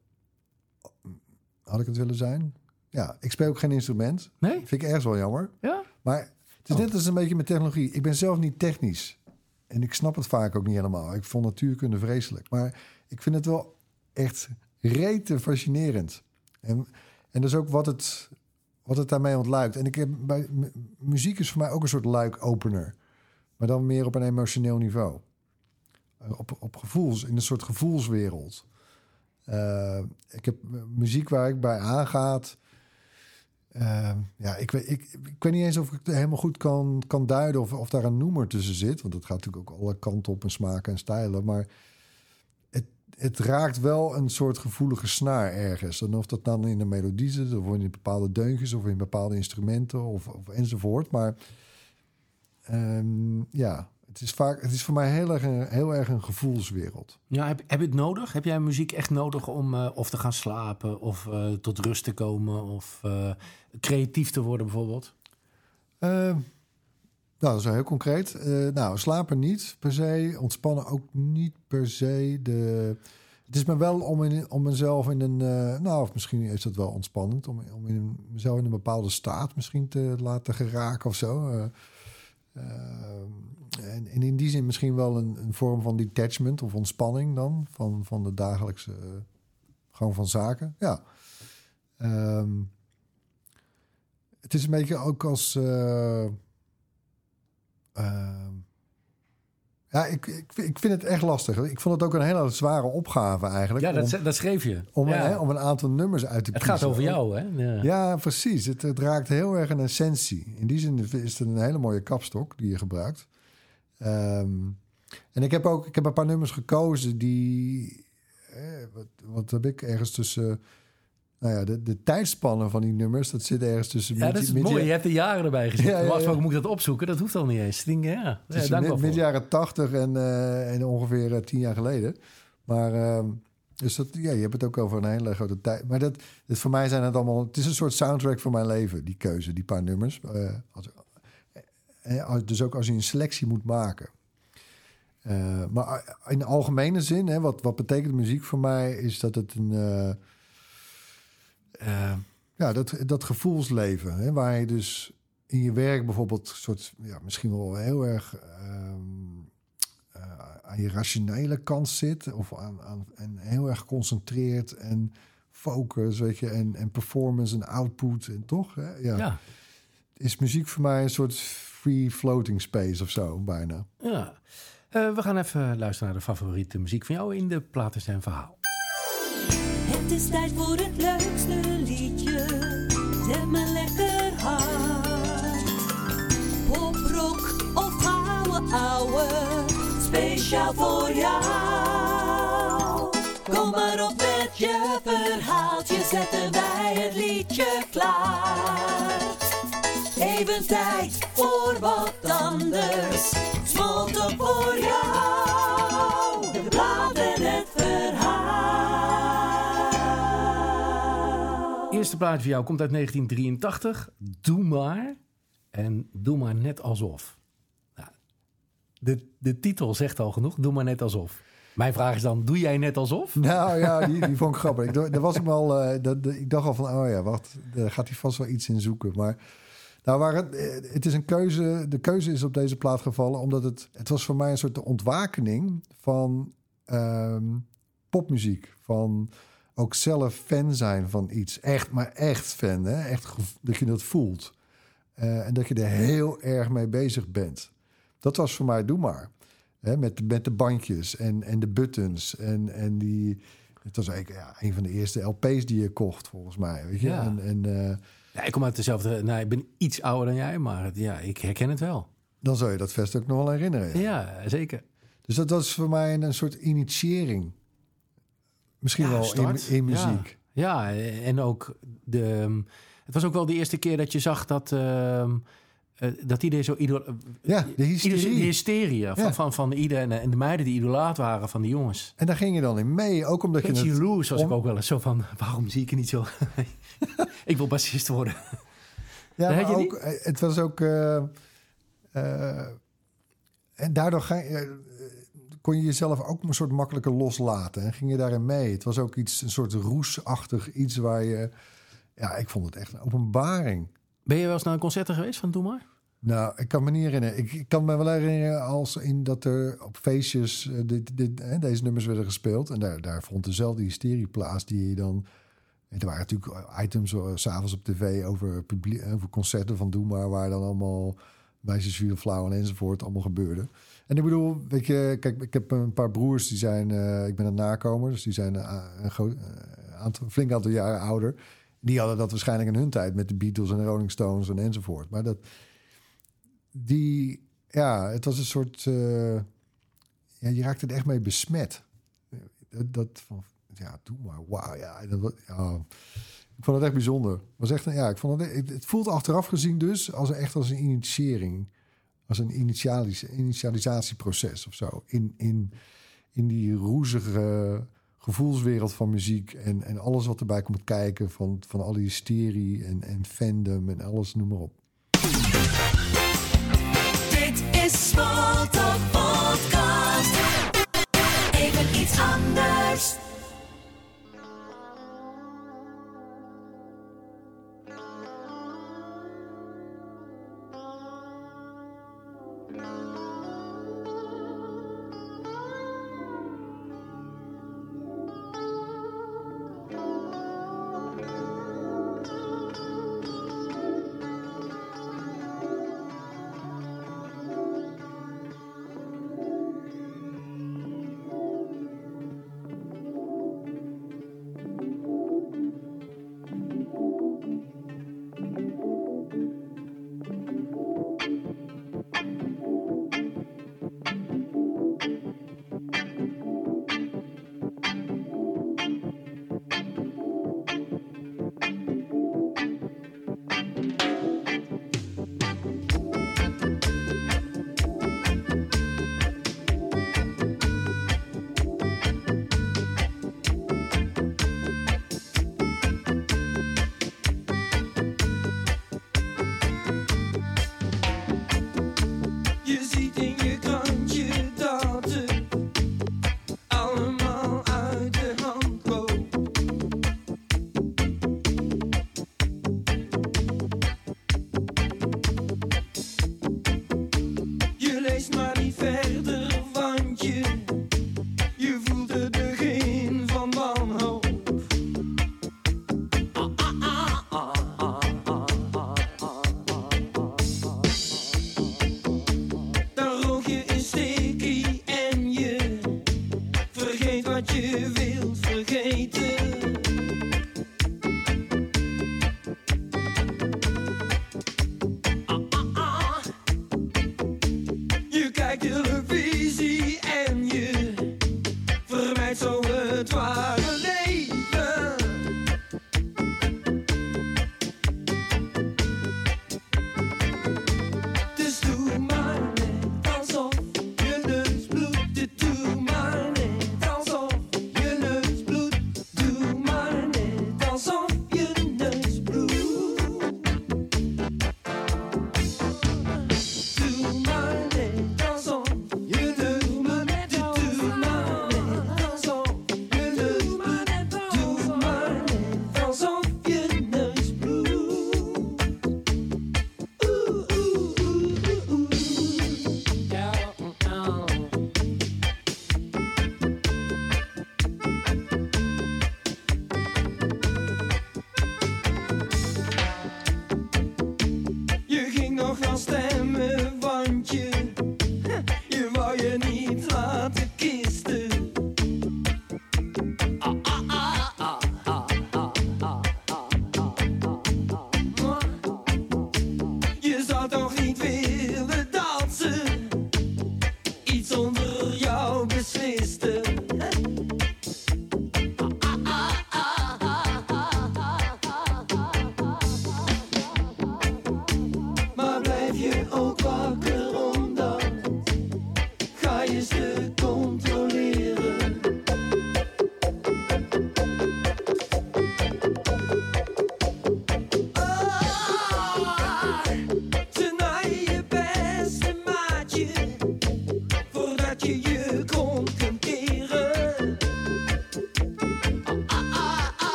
Had ik het willen zijn? Ja, ik speel ook geen instrument. Nee? Vind ik ergens wel jammer. Ja? Maar is Oh. net als een beetje met technologie. Ik ben zelf niet technisch. En ik snap het vaak ook niet helemaal. Ik vond natuurkunde vreselijk. Maar ik vind het wel echt rete fascinerend. En, en dat is ook wat het, wat het daarmee ontluikt. En ik heb bij mu- muziek is voor mij ook een soort luik-opener. Maar dan meer op een emotioneel niveau. Eh, Op, op gevoels, in een soort gevoelswereld. Eh, ik heb eh, muziek waar ik bij aangaat. Eh, ja, ik weet, ik, weet niet eens of ik het helemaal goed kan, kan duiden of, of daar een noemer tussen zit. Want het gaat natuurlijk ook alle kanten op en smaken en stijlen. Maar het, het raakt wel een soort gevoelige snaar ergens. En of dat dan in een melodie zit, of in bepaalde deuntjes, of in bepaalde instrumenten, of, of enzovoort. Maar ehm, ja, het is, vaak, het is voor mij heel erg een, heel erg een gevoelswereld. Ja, heb, heb je het nodig? Heb jij muziek echt nodig om eh, of te gaan slapen, of eh, tot rust te komen, of eh, creatief te worden bijvoorbeeld? Eh, nou, dat is wel heel concreet. Nou, slapen niet per se. Ontspannen ook niet per se. De, het is me wel om, in, om mezelf in een... nou, of misschien is dat wel ontspannend... om, om in, mezelf in een bepaalde staat misschien te laten geraken of zo. Eh, eh, en, en in die zin misschien wel een, een vorm van detachment of ontspanning dan... van, van de dagelijkse eh, gang van zaken. Ja. Ehm, het is een beetje ook als... eh, ehm, ja, ik, ik, ik vind het echt lastig. Ik vond het ook een hele zware opgave eigenlijk. Ja, dat, om, dat schreef je. om, Ja. hè, om een aantal nummers uit te het kiezen. gaat over jou, hè? Ja. Ja, precies. Het, het raakt heel erg een essentie. In die zin is het een hele mooie kapstok die je gebruikt. Ehm, en ik heb ook ik heb een paar nummers gekozen die... Eh, wat, wat heb ik ergens tussen... Nou ja, de, de tijdspannen van die nummers, dat zit ergens tussen... Ja, dat is mid- mooi. Je hebt de jaren erbij gezet. Ja, ja, moet ik dat opzoeken. Dat hoeft al niet eens. Denk, ja, ja mid, jaren 80 en, eh, en ongeveer eh, tien jaar geleden. Maar ehm, dus dat, ja, je hebt het ook over een hele grote tijd. Maar dat, dat voor mij zijn het allemaal. Het is een soort soundtrack voor mijn leven, die keuze, die paar nummers. Als, eh, als- dus ook als je een selectie moet maken. Eh, maar in de algemene zin, hè, wat, wat betekent muziek voor mij, is dat het een. eh, eh, ja, dat, dat gevoelsleven, hè, waar je dus in je werk bijvoorbeeld soort, ja, misschien wel heel erg ehm, eh, aan je rationele kant zit, of aan, aan en heel erg geconcentreerd en focus, weet je, en, en performance en output, en toch, hè? Ja. Ja, is muziek voor mij een soort free floating space of zo, bijna. ja. Eh, we gaan even luisteren naar de favoriete muziek van jou in de platen zijn verhaal. Het is tijd voor het leukste liedje. Zet me lekker hard. Poprock of gouden ouwe. Speciaal voor jou. Kom maar op met je verhaaltje. Zetten wij het liedje klaar. Even tijd voor wat anders. Smolten voor jou. De en het verhaal. Eerste plaatje van jou komt uit 1983. Doe maar. En doe maar net alsof. Nou, de, de titel zegt al genoeg. Doe maar net alsof. Mijn vraag is dan, doe jij net alsof? Nou ja, die, die vond ik grappig. Ik, daar was ik al, eh, dat, dat- ik dacht al van, oh ja, wacht, daar gaat hij vast wel iets in zoeken. Maar nou, waar het, eh, het is een keuze, de keuze is op deze plaat gevallen, omdat het, het was voor mij een soort ontwakening van ehm, popmuziek. Van ook zelf fan zijn van iets. Echt, maar echt fan, hè? Echt dat je dat voelt. Eh, en dat je er heel erg mee bezig bent. Dat was voor mij, doe maar. Hè, met, met de bandjes en, en de buttons. En, en die. Het was eigenlijk ja, een van de eerste LP's die je kocht, volgens mij. Weet je? Ja. En, en eh, Ja, ik kom uit dezelfde... Nou, ik ben iets ouder dan jij, maar ja, ik herken het wel. dan zou je dat vast ook nog wel herinneren. ja. Ja, zeker. Dus dat was voor mij een, een soort initiëring. Misschien Ja, wel in, in muziek. Ja, ja, en ook de... Het was ook wel de eerste keer dat je zag dat... ehm eh, dat iedereen zo... Idol, Ja, de hysterie. de hysterie van, Ja. van, van ieder en, de meiden die idolaat waren van de jongens. En daar ging je dan in mee. Ook omdat je Beetje het... jaloers was ik ook wel eens zo van... Waarom zie ik er niet zo... ik wil bassist worden. Ja, maar je ook, eh, het was ook. eh, eh, en daardoor ga, je- eh, kon je jezelf ook een soort makkelijker loslaten. En ging je daarin mee. Het was ook iets, een soort roesachtig iets waar je. Ja, ik vond het echt een openbaring. Ben je wel eens naar een concerten geweest van Doe Maar? Nou, ik kan me niet herinneren. Ik, ik kan me wel herinneren als in dat er op feestjes eh, dit, dit, hè, deze nummers werden gespeeld. En daar, daar vond dezelfde hysterie plaats die je dan... Er waren natuurlijk items eh, s s'avonds op tv over, publiek, over concerten van Doe Maar... waar dan allemaal meisjes vielen flauw en enzovoort allemaal gebeurde. En ik bedoel, weet je, kijk, ik heb een paar broers die zijn... eh, ik ben een nakomer, dus die zijn eh, een eh, flink aantal jaren ouder. Die hadden dat waarschijnlijk in hun tijd met de Beatles en de Rolling Stones en enzovoort. Maar dat die, ja, het was een soort, eh, ja, je raakte er echt mee besmet. Dat, dat van, ja, doe maar, wauw, ja. Ik vond het echt bijzonder. Was echt, ja, ik vond het, het, voelt achteraf gezien dus als echt als een initiëring, als een initialis, initialisatieproces of zo. In, in, in die roezige gevoelswereld van muziek en, en alles wat erbij komt kijken van, van al die hysterie en, en fandom en alles, noem maar op. Dit is iets anders.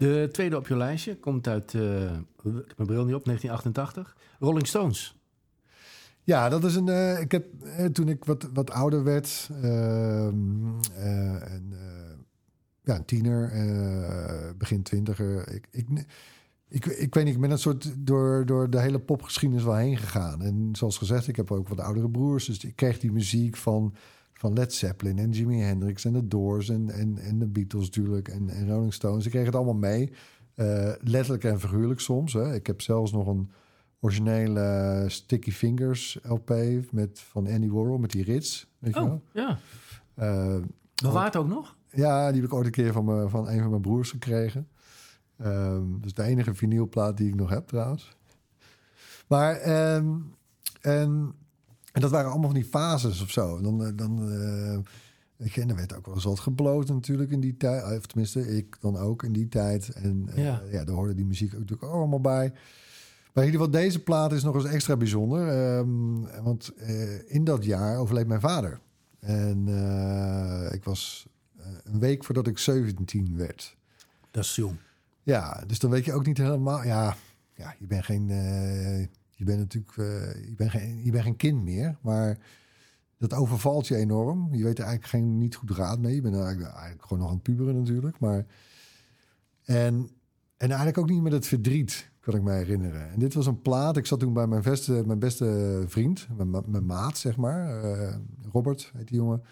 De tweede op je lijstje komt uit, eh, ik heb mijn bril niet op, 1988. Rolling Stones. Ja, dat is een. eh, ik heb eh, toen ik wat, wat ouder werd, ehm, eh, en, ja, een tiener, begin twintiger. Ik, ik, ik, ik weet niet, ik ben een soort door, door de hele popgeschiedenis wel heen gegaan. En zoals gezegd, ik heb ook wat oudere broers, dus ik kreeg die muziek van, van Led Zeppelin en Jimi Hendrix en de Doors en, en, en de Beatles natuurlijk en, en Rolling Stones. Ik kreeg het allemaal mee, Eh, letterlijk en figuurlijk soms. Hè. Ik heb zelfs nog een originele Sticky Fingers LP met, van Andy Warhol met die rits. Weet je Oh, wel? ja. Eh, Bewaart ook nog? ja, die heb ik ooit een keer van, me, van een van mijn broers gekregen. Dat is de enige vinylplaat die ik nog heb trouwens. Maar ehm, en, en dat waren allemaal van die fases of zo. En Dan, eh, dan, eh, je, en er werd ook wel eens wat gebloot natuurlijk in die tijd. Of tenminste, ik dan ook in die tijd. En eh, Ja. ja. daar hoorde die muziek ook natuurlijk allemaal bij. Maar in ieder geval, deze plaat is nog eens extra bijzonder. ehm, want in dat jaar overleed mijn vader. En ik was een week voordat ik 17 werd. Dat is jong. Ja, dus dan weet je ook niet helemaal. Ja, ja je bent geen. Je bent natuurlijk. eh, je, bent geen, geen kind meer. Maar dat overvalt je enorm. Je weet er eigenlijk geen niet goed raad mee. Je bent eigenlijk, gewoon nog aan het puberen natuurlijk. Maar. En, en eigenlijk ook niet met het verdriet, kan ik me herinneren. En dit was een plaat. Ik zat toen bij mijn beste, mijn beste vriend, mijn, ma- mijn maat, zeg maar. eh, Robert heet die jongen.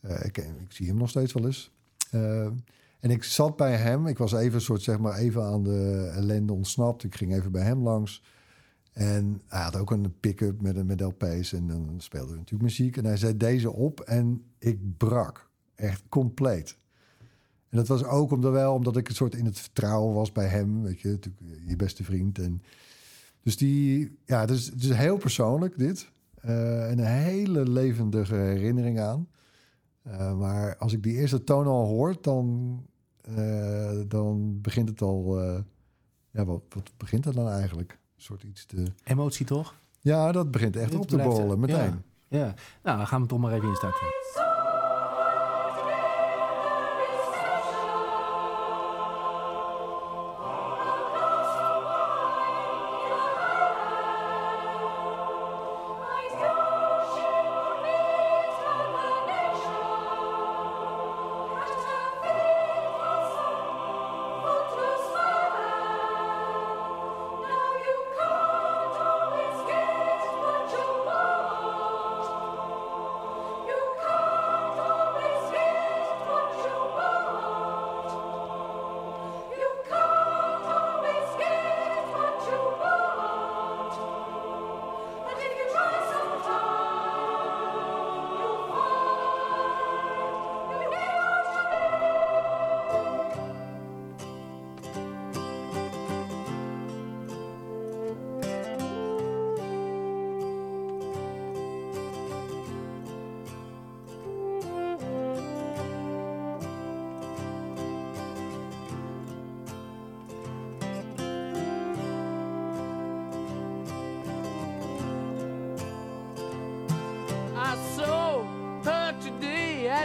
Eh, ik, ik zie hem nog steeds wel eens. En ik zat bij hem. Ik was even een soort, zeg maar, even aan de ellende ontsnapt. Ik ging even bij hem langs. En hij had ook een pick-up met, met LP's en dan speelde hij natuurlijk muziek. En hij zet deze op en ik brak. Echt compleet. En dat was ook omdat, wel, omdat ik een soort in het vertrouwen was bij hem. Weet je, natuurlijk je beste vriend. En dus die, ja, het is, het is heel persoonlijk dit. Eh, en een hele levendige herinnering aan. Eh, maar als ik die eerste toon al hoor, dan, eh, dan begint het al... eh, ja, wat, wat begint er dan eigenlijk? Een soort iets te... Emotie toch? Ja, dat begint echt op te blijft- borrelen, meteen. Ja. ja. Nou, dan gaan we toch maar even instarten.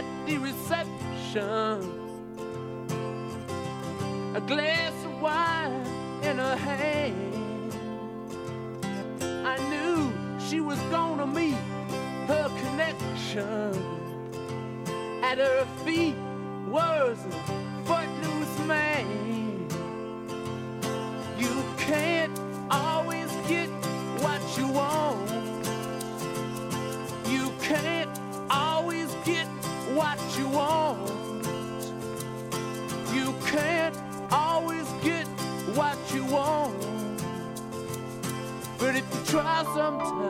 At the reception. A glass of wine in her hand. I knew she was gonna meet her connection. At her feet was sometimes,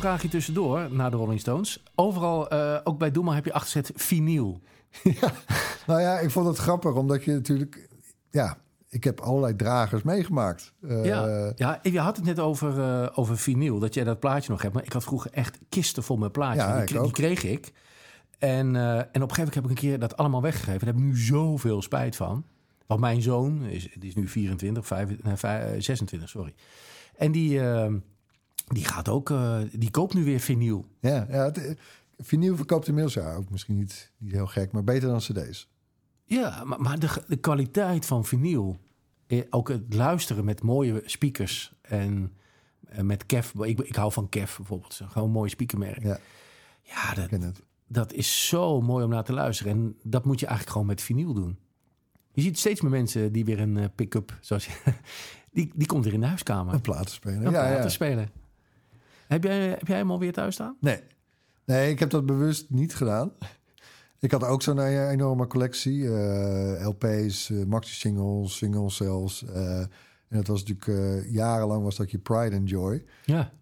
vraagje tussendoor, na de Rolling Stones. Overal, eh, ook bij Doema, heb je achtergezet vinyl. Nou ja, ik vond het grappig, omdat je natuurlijk... Ja, ik heb allerlei dragers meegemaakt. Eh, ja, ja, je had het net over, eh, over vinyl, dat jij dat plaatje nog hebt. Maar ik had vroeger echt kisten vol met plaatjes. Ja, die, kreeg ik. En, en op een gegeven moment heb ik een keer dat allemaal weggegeven. Daar heb ik nu zoveel spijt van. Want mijn zoon, is, die is nu 24, 25, nee, vijf- eh, 26, sorry. En die, die gaat ook, eh, die koopt nu weer vinyl. Ja, ja het, eh, vinyl verkoopt inmiddels ja, ook misschien niet, niet heel gek, maar beter dan cd's. Ja, maar, maar de, de kwaliteit van vinyl, eh, ook het luisteren met mooie speakers en met Kev, ik, ik hou van Kev bijvoorbeeld, gewoon een mooi speakermerk. Ja, Ja, dat, dat is zo mooi om naar te luisteren. En dat moet je eigenlijk gewoon met vinyl doen. Je ziet steeds meer mensen die weer een pick-up, zoals je, die, die komt weer in de huiskamer. Een platenspeler. Een ja, plaat ja. spelen. Heb jij, heb jij hem alweer thuis staan? Nee. nee, ik heb dat bewust niet gedaan. Ik had ook zo'n eh, enorme collectie. eh, LP's, eh, maxi-singles, singles zelfs. en dat was natuurlijk jarenlang was dat je Pride and Joy. Ja.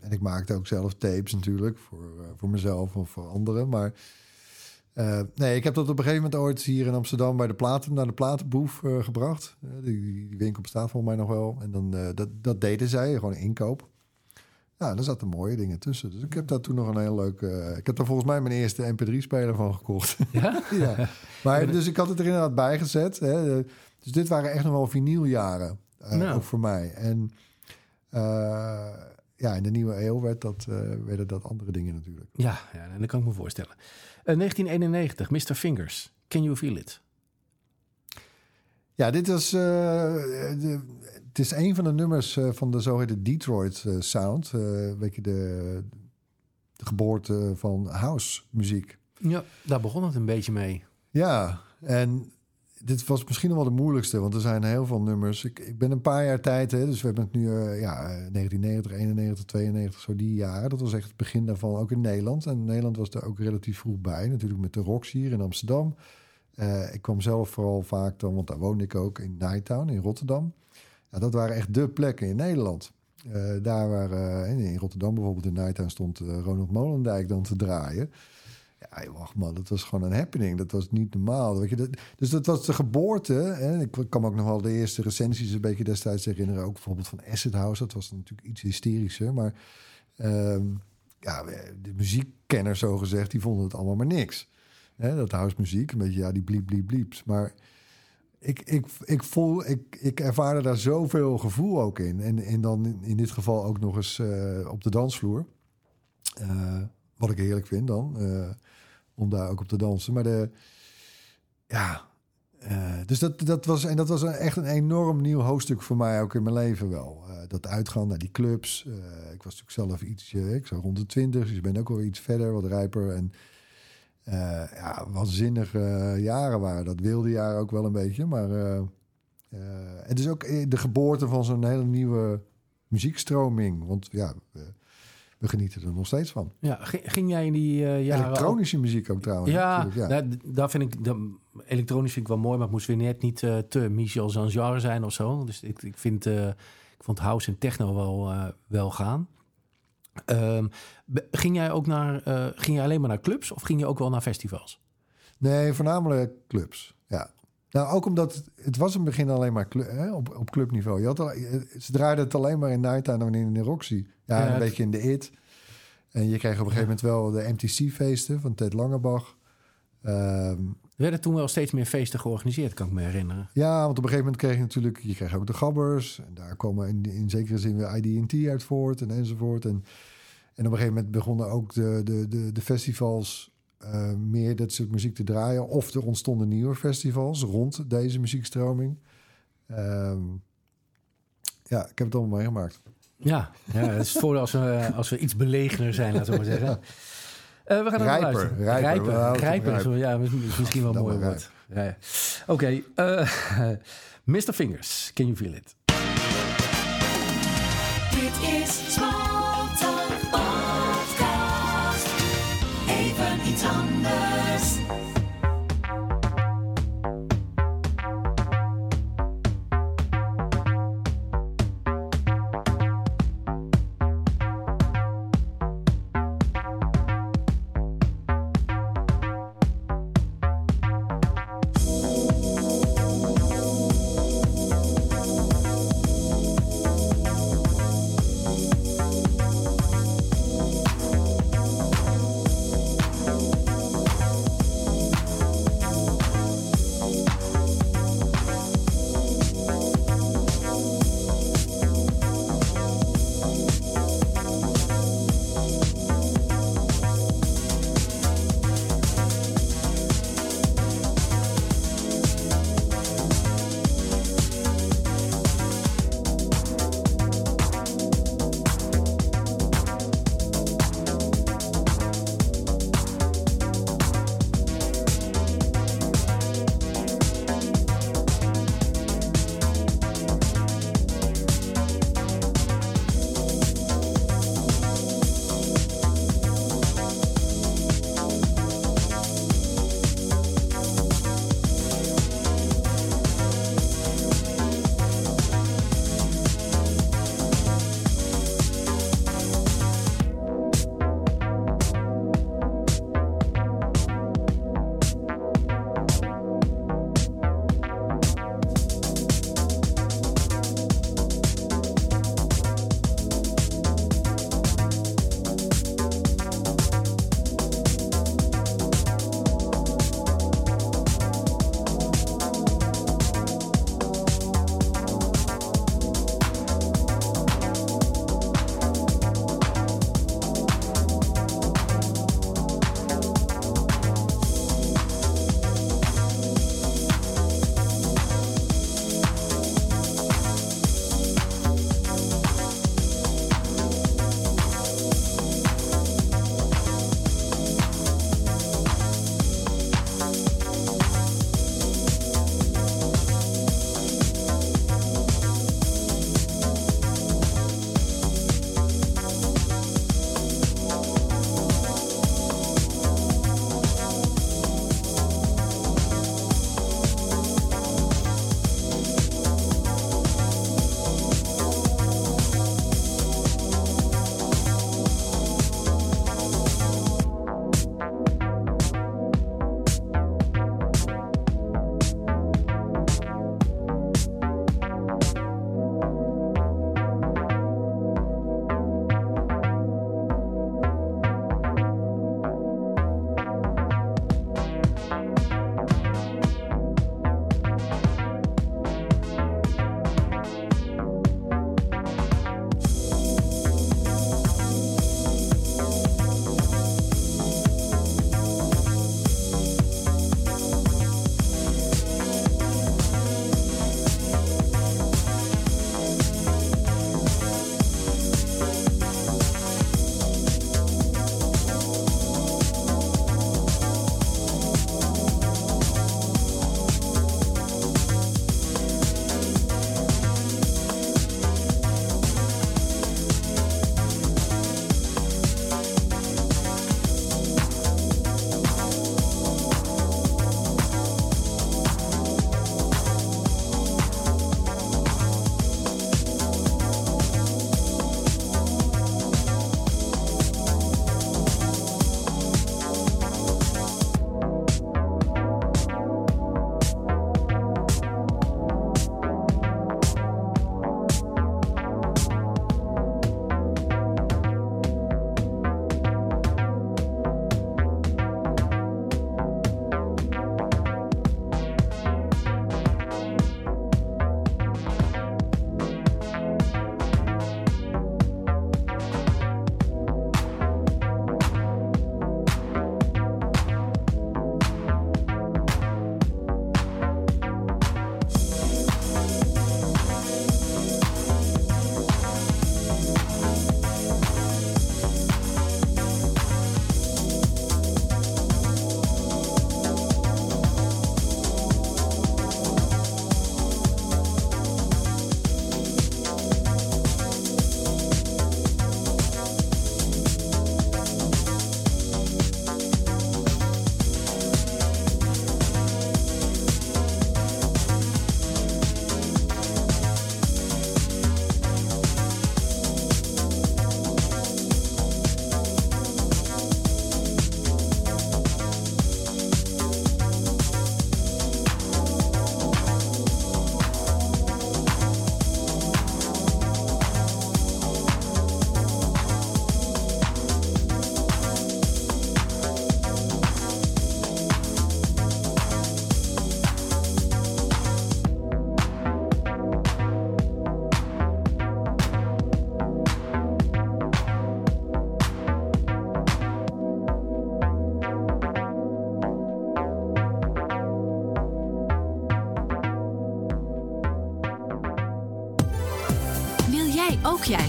En ik maakte ook zelf tapes natuurlijk voor, voor mezelf of voor anderen. Maar nee, ik heb dat op een gegeven moment ooit hier in Amsterdam bij de platen naar de platenboef gebracht. Die, die winkel bestaat volgens mij nog wel. En dan dat, dat deden zij, gewoon inkoop. Ja, daar zaten mooie dingen tussen. Dus ik heb daar toen nog een heel leuk. eh, ik heb daar volgens mij mijn eerste MP3-speler van gekocht. Ja? ja. Maar dus ik had het er inderdaad bij gezet. Hè. Dus dit waren echt nog wel vinyljaren. Nou. Ook voor mij. En eh, ja, in de nieuwe eeuw werd dat, werden dat andere dingen natuurlijk. Ja, ja, dat kan ik me voorstellen. Eh, 1991, Mr. Fingers. Can you feel it? Ja, dit was. eh, de, het is een van de nummers eh, van de zogeheten Detroit eh, Sound. eh weet je, de, de geboorte van house muziek. Ja, daar begon het een beetje mee. Ja, en dit was misschien wel de moeilijkste, want er zijn heel veel nummers. Ik, ik ben een paar jaar tijd, hè, dus we hebben het nu eh, ja, eh, 1990, 91, 92, zo die jaren. Dat was echt het begin daarvan, ook in Nederland. En Nederland was daar ook relatief vroeg bij, natuurlijk met de Rocks hier in Amsterdam. Eh, ik kwam zelf vooral vaak dan, want daar woonde ik ook, in Nighttown in Rotterdam. Ja, dat waren echt de plekken in Nederland. Eh, daar waar eh, in- Rotterdam bijvoorbeeld in Nighttown stond eh, Ronald Molendijk dan te draaien. Ja, wacht man, dat was gewoon een happening. Dat was niet normaal. Weet je, dus dat was de geboorte. Hè? Ik kan me ook nog wel de eerste recensies een beetje destijds herinneren. Ook bijvoorbeeld van Acid House. Dat was natuurlijk iets hysterischer. Maar ehm, ja, de muziekkenners zo gezegd, die vonden het allemaal maar niks. Hè, dat housemuziek, een beetje ja, die bliep, bliep, blieps. Maar ik, ik, ik, voel, ik, ik ervaarde daar zoveel gevoel ook in. En, en dan in, dit geval ook nog eens eh, op de dansvloer. Eh, wat ik heerlijk vind dan, eh, om daar ook op te dansen. Maar de, ja, dus dat, dat was, en dat was echt een enorm nieuw hoofdstuk voor mij ook in mijn leven wel. Dat uitgaan naar die clubs. Ik was natuurlijk zelf iets, ik zou rond de twintig, dus ik ben ook wel iets verder, wat rijper. En eh, ja, waanzinnige jaren waren dat. Wilde jaren ook wel een beetje, maar eh, eh, het is ook de geboorte van zo'n hele nieuwe muziekstroming. Want ja, we, we genieten er nog steeds van. Ja, ging, jij in die jaren... ook- Elektronische muziek ook trouwens. Ja, ja. daar- daar vind ik... dat- elektronisch vind ik wel mooi, maar het moest weer net niet te Michel Zanjar zijn of zo. Dus ik, ik, vind, ik vond house en techno wel, wel gaan. Ehm, ging jij ook naar... eh, ging je alleen maar naar clubs of ging je ook wel naar festivals? Nee, voornamelijk clubs. Ja. Nou, ook omdat het, het was in het begin alleen maar hè, op, op clubniveau. Je had al, ze draaiden het alleen maar in Nighttime en in de Roxy. Ja, Ja, een het- beetje in de IT. En je kreeg op een gegeven moment wel de MTC-feesten van Ted Langebach. Ehm, Er werden toen wel steeds meer feesten georganiseerd, kan ik me herinneren. ja, want op een gegeven moment kreeg je natuurlijk... Je kreeg ook de gabbers. En daar komen in, in zekere zin weer ID&T uit voort en enzovoort. En, en op een gegeven moment begonnen ook de, de, de, de festivals... eh, meer dat soort muziek te draaien. Of er ontstonden nieuwe festivals rond deze muziekstroming. Ehm, ja, ik heb het allemaal meegemaakt. Ja, ja dat is het voordeel als we, als we iets belegener zijn, laten we maar zeggen. Eh, we gaan er Rijper, luisteren. rijper, rijper, ja, is is misschien wel een mooi woord. Ja, ja. Oké, eh, Mr. Fingers, can you feel it? Dit is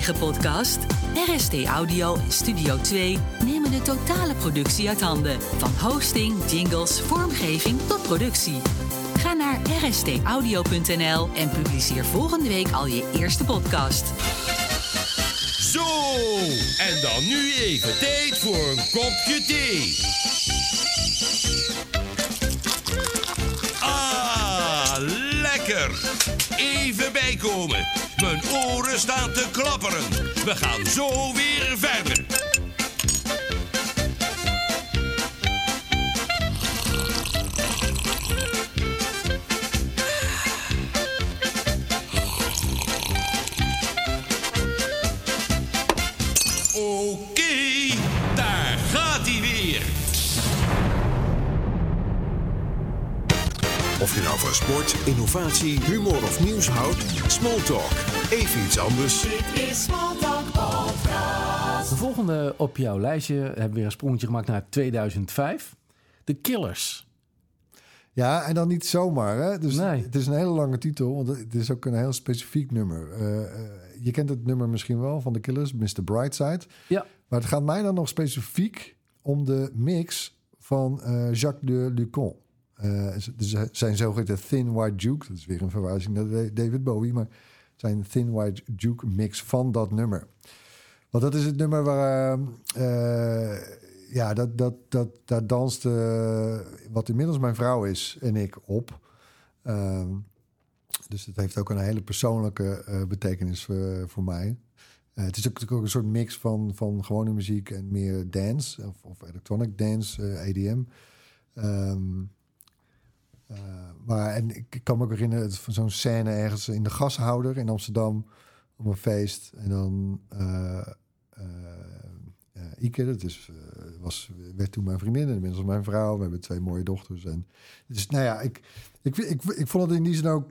eigen podcast? RST Audio en Studio 2 nemen de totale productie uit handen. Van hosting, jingles, vormgeving tot productie. Ga naar rstaudio.nl en publiceer volgende week al je eerste podcast. Zo, en dan nu even tijd voor een kopje thee. Ah, lekker. Even bijkomen. Mijn oren staan te klapperen. We gaan zo weer verder. Oké, daar gaat hij weer. Of je nou van sport, innovatie, humor of nieuws houdt, Smalltalk. Even iets anders. Dit is Smalltalk Podcast. De volgende op jouw lijstje hebben we weer een sprongetje gemaakt naar 2005. The Killers. Ja, en dan niet zomaar. Hè? Dus Nee. Het is een hele lange titel, want het is ook een heel specifiek nummer. Eh, eh, je kent het nummer misschien wel van de Killers, Mr. Brightside. Ja. Maar het gaat mij dan nog specifiek om de mix van eh, Jacques de Lucon. Eh, z- dus zijn zogeheten Thin White Duke, dat is weer een verwijzing naar Da- David Bowie, maar zijn Thin White Duke mix van dat nummer. Want dat is het nummer waar, eh, ja, dat, dat, dat, daar danst eh, wat inmiddels mijn vrouw is en ik op. Ehm, dus het heeft ook een hele persoonlijke betekenis voor, mij. Het is natuurlijk ook een soort mix van, van gewone muziek en meer dance of, of electronic dance, EDM. Eh, maar en ik, ik kan me ook herinneren van zo'n scène ergens in de gashouder in Amsterdam op een feest. En dan eh, Ike, dat is, was, werd toen mijn vriendin en inmiddels mijn vrouw. We hebben twee mooie dochters. En, dus nou ja, ik, ik, ik, ik, vond het in die zin ook...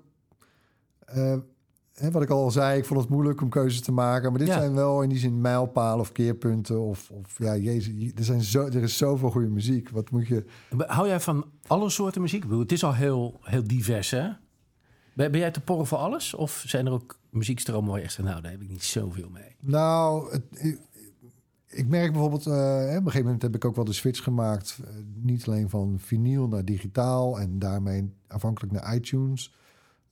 hè, wat ik al zei, ik vond het moeilijk om keuzes te maken. Maar dit Ja. zijn wel in die zin mijlpalen of keerpunten. Of, of ja, jezus, er, zijn zo, er is zoveel goede muziek. Wat moet je... Hou jij van alle soorten muziek? Ik bedoel, het is al heel, heel divers, hè? Ben, ben jij te porren voor alles? Of zijn er ook muziekstromen waar je echt zegt... nou, daar heb ik niet zoveel mee. Nou, het, ik, ik merk bijvoorbeeld, eh, op een gegeven moment heb ik ook wel de switch gemaakt. eh, niet alleen van vinyl naar digitaal en daarmee afhankelijk naar iTunes.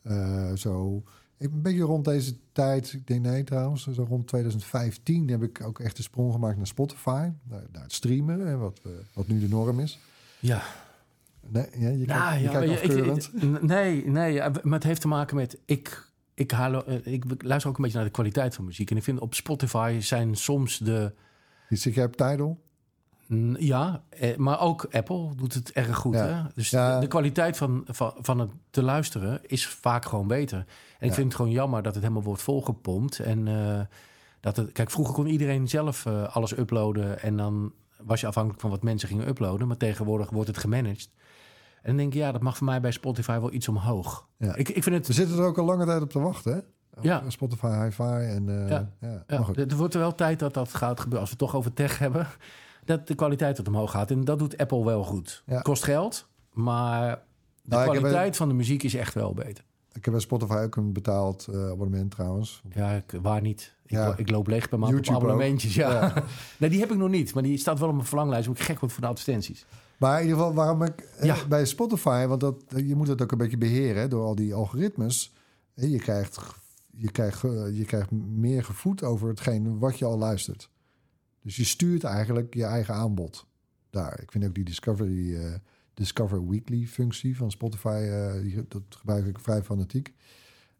Eh, zo, ik, een beetje rond deze tijd, ik denk nee trouwens, zo rond 2015 heb ik ook echt de sprong gemaakt naar Spotify. Naar, naar het streamen, hè, wat, eh, wat nu de norm is. Ja, Nee, ja, je kijkt, Nou, je ja, kijkt ik- ik- nee, nee, maar het heeft te maken met... Ik, ik, haal, eh, ik luister ook een beetje naar de kwaliteit van muziek. En ik vind op Spotify zijn soms de... Zit jij op Tidal? Ja, eh, maar ook Apple doet het erg goed. Ja. Hè? Dus Ja. de, de kwaliteit van, van, van het te luisteren is vaak gewoon beter. En ik vind het gewoon jammer dat het helemaal wordt volgepompt. En eh, dat het, kijk, vroeger kon iedereen zelf eh, alles uploaden. En dan was je afhankelijk van wat mensen gingen uploaden. Maar tegenwoordig wordt het gemanaged. En dan denk ik, ja, dat mag voor mij bij Spotify wel iets omhoog. Ja. Ik, ik vind het. We zitten er ook al lange tijd op te wachten, hè? Ja. Spotify Hi-Fi en... Ja. ja. Ja, er wordt wel tijd dat dat gaat gebeuren. Als we het toch over tech hebben, dat de kwaliteit wat omhoog gaat. En dat doet Apple wel goed. Ja. Kost geld, maar de Nou, heb- kwaliteit van de muziek is echt wel beter. Ik heb bij Spotify ook een betaald eh, abonnement trouwens. Ja, ik, waar niet. Ik, Ja. ik loop leeg per maand YouTube op ook. abonnementjes. Ja. Ja. nee, die heb ik nog niet. Maar die staat wel op mijn verlanglijst. Omdat ik gek word voor de advertenties. Maar in ieder geval, waarom ik eh, bij Spotify, want dat, je moet het ook een beetje beheren hè, door al die algoritmes. Je krijgt, je, krijgt, eh, je krijgt meer gevoed over hetgeen wat je al luistert. Dus je stuurt eigenlijk je eigen aanbod daar. Ik vind ook die Discovery, eh, Discover Weekly functie van Spotify, eh, die, dat gebruik ik vrij fanatiek.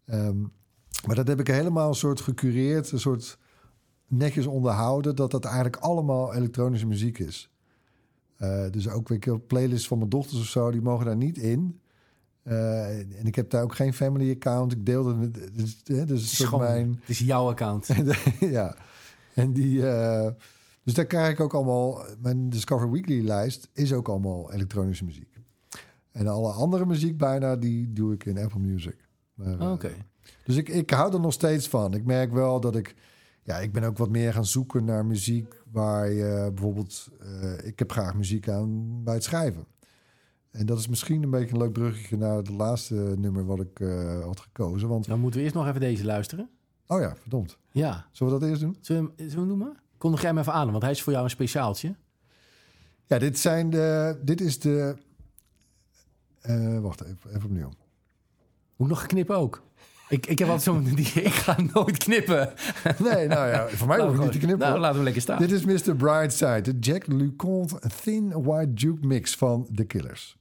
Ehm, maar dat heb ik helemaal een soort gecureerd, een soort netjes onderhouden, dat dat eigenlijk allemaal elektronische muziek is. Eh, dus ook weet ik, playlists van mijn dochters of zo, die mogen daar niet in. En ik heb daar ook geen family account. Ik deel het. Dus, dus Het is, gewoon, mijn. het is jouw account. ja. En die. Dus daar krijg ik ook allemaal. Mijn Discover Weekly lijst is ook allemaal elektronische muziek. En alle andere muziek bijna, die doe ik in Apple Music. Maar, eh, Oké. dus ik, ik hou er nog steeds van. Ik merk wel dat ik... Ja, ik ben ook wat meer gaan zoeken naar muziek waar je bijvoorbeeld... eh, ik heb graag muziek aan bij het schrijven. En dat is misschien een beetje een leuk bruggetje naar het laatste nummer wat ik eh, had gekozen. Want Dan moeten we eerst nog even deze luisteren. Oh ja, verdomd. Ja. Zullen we dat eerst doen? Zullen we, zullen we hem noemen? Kondig jij hem even aan, want hij is voor jou een speciaaltje. Ja, dit, zijn de, dit is de... eh, wacht even, even opnieuw. Moet nog knippen ook? Ik, ik heb altijd zo'n... Ik ga nooit knippen. Nee, nou ja, voor mij hoef ik niet te knippen. Nou, laten we lekker staan. Dit is Mr. Brightside, de Jack LeConte Thin White Duke mix van The Killers.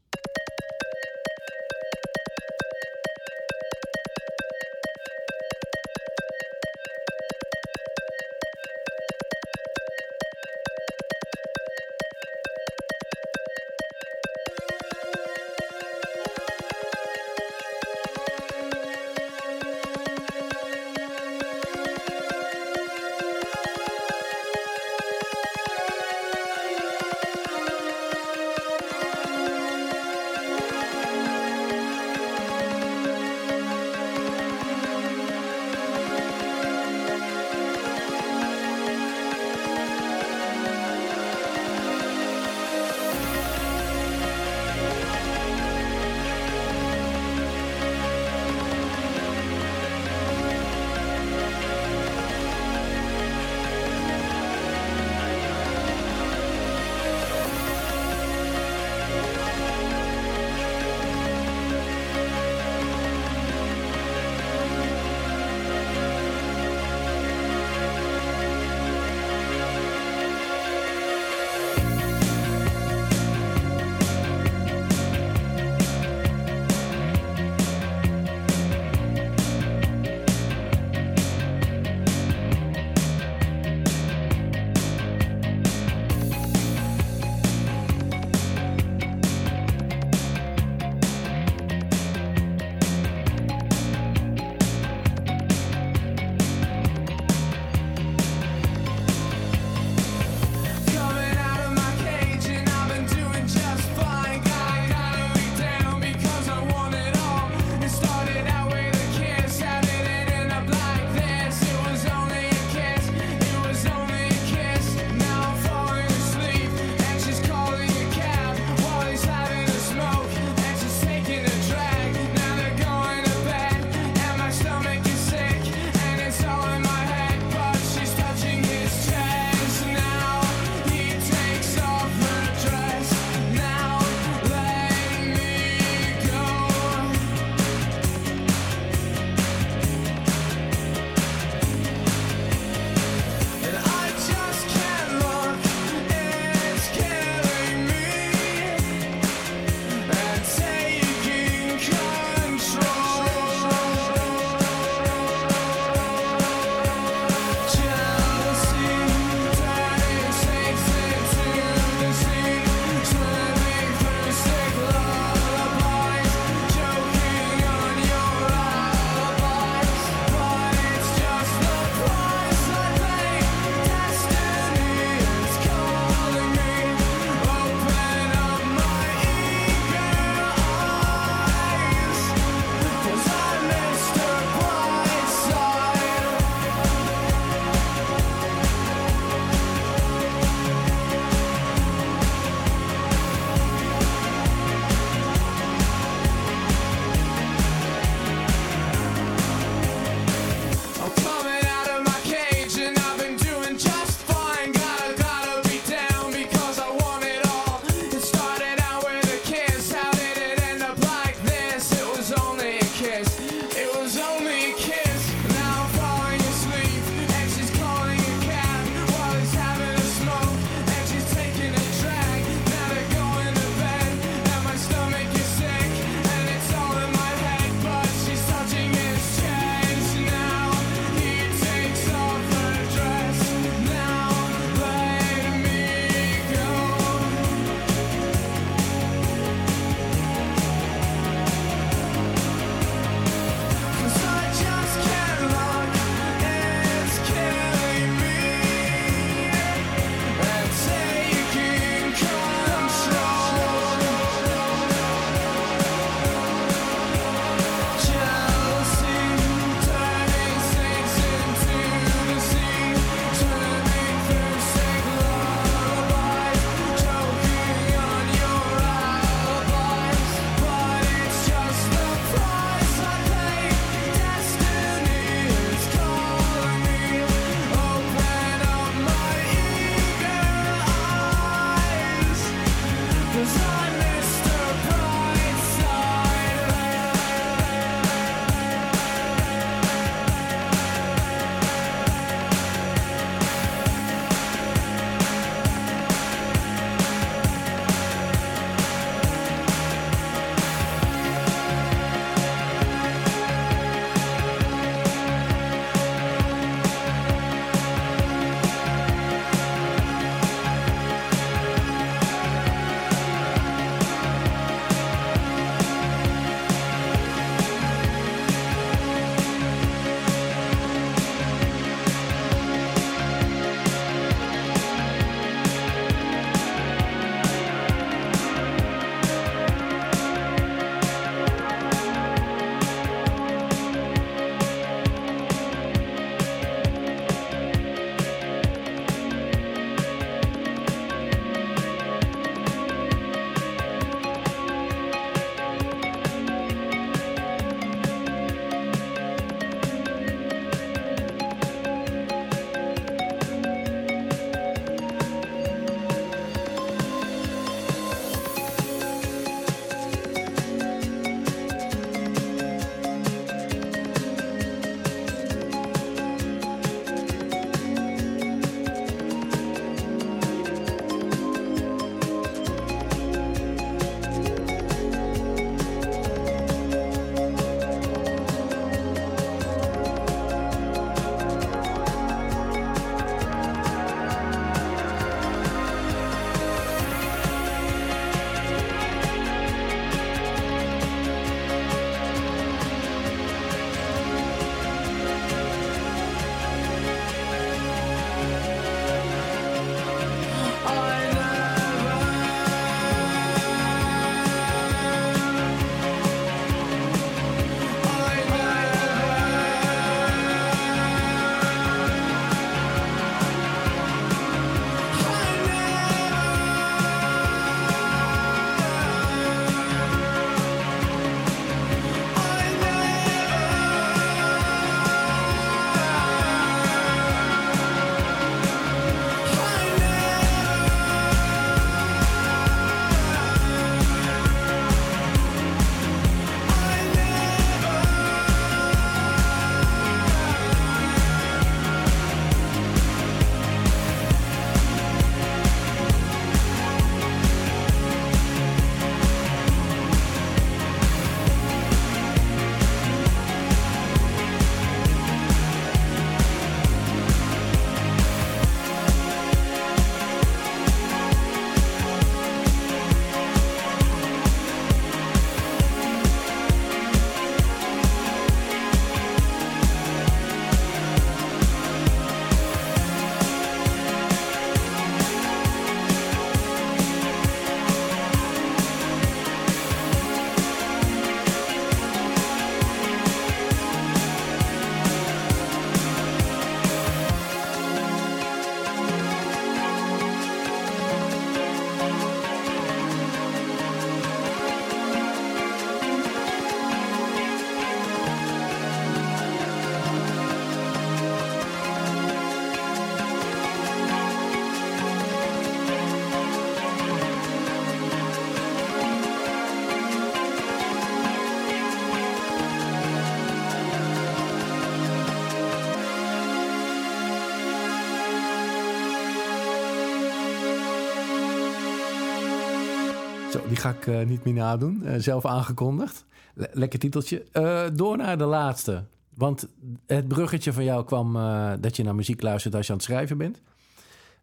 Ga ik eh, niet meer nadoen. Eh, zelf aangekondigd. Le- lekker titeltje. Eh, door naar de laatste. Want het bruggetje van jou kwam dat je naar muziek luistert als je aan het schrijven bent.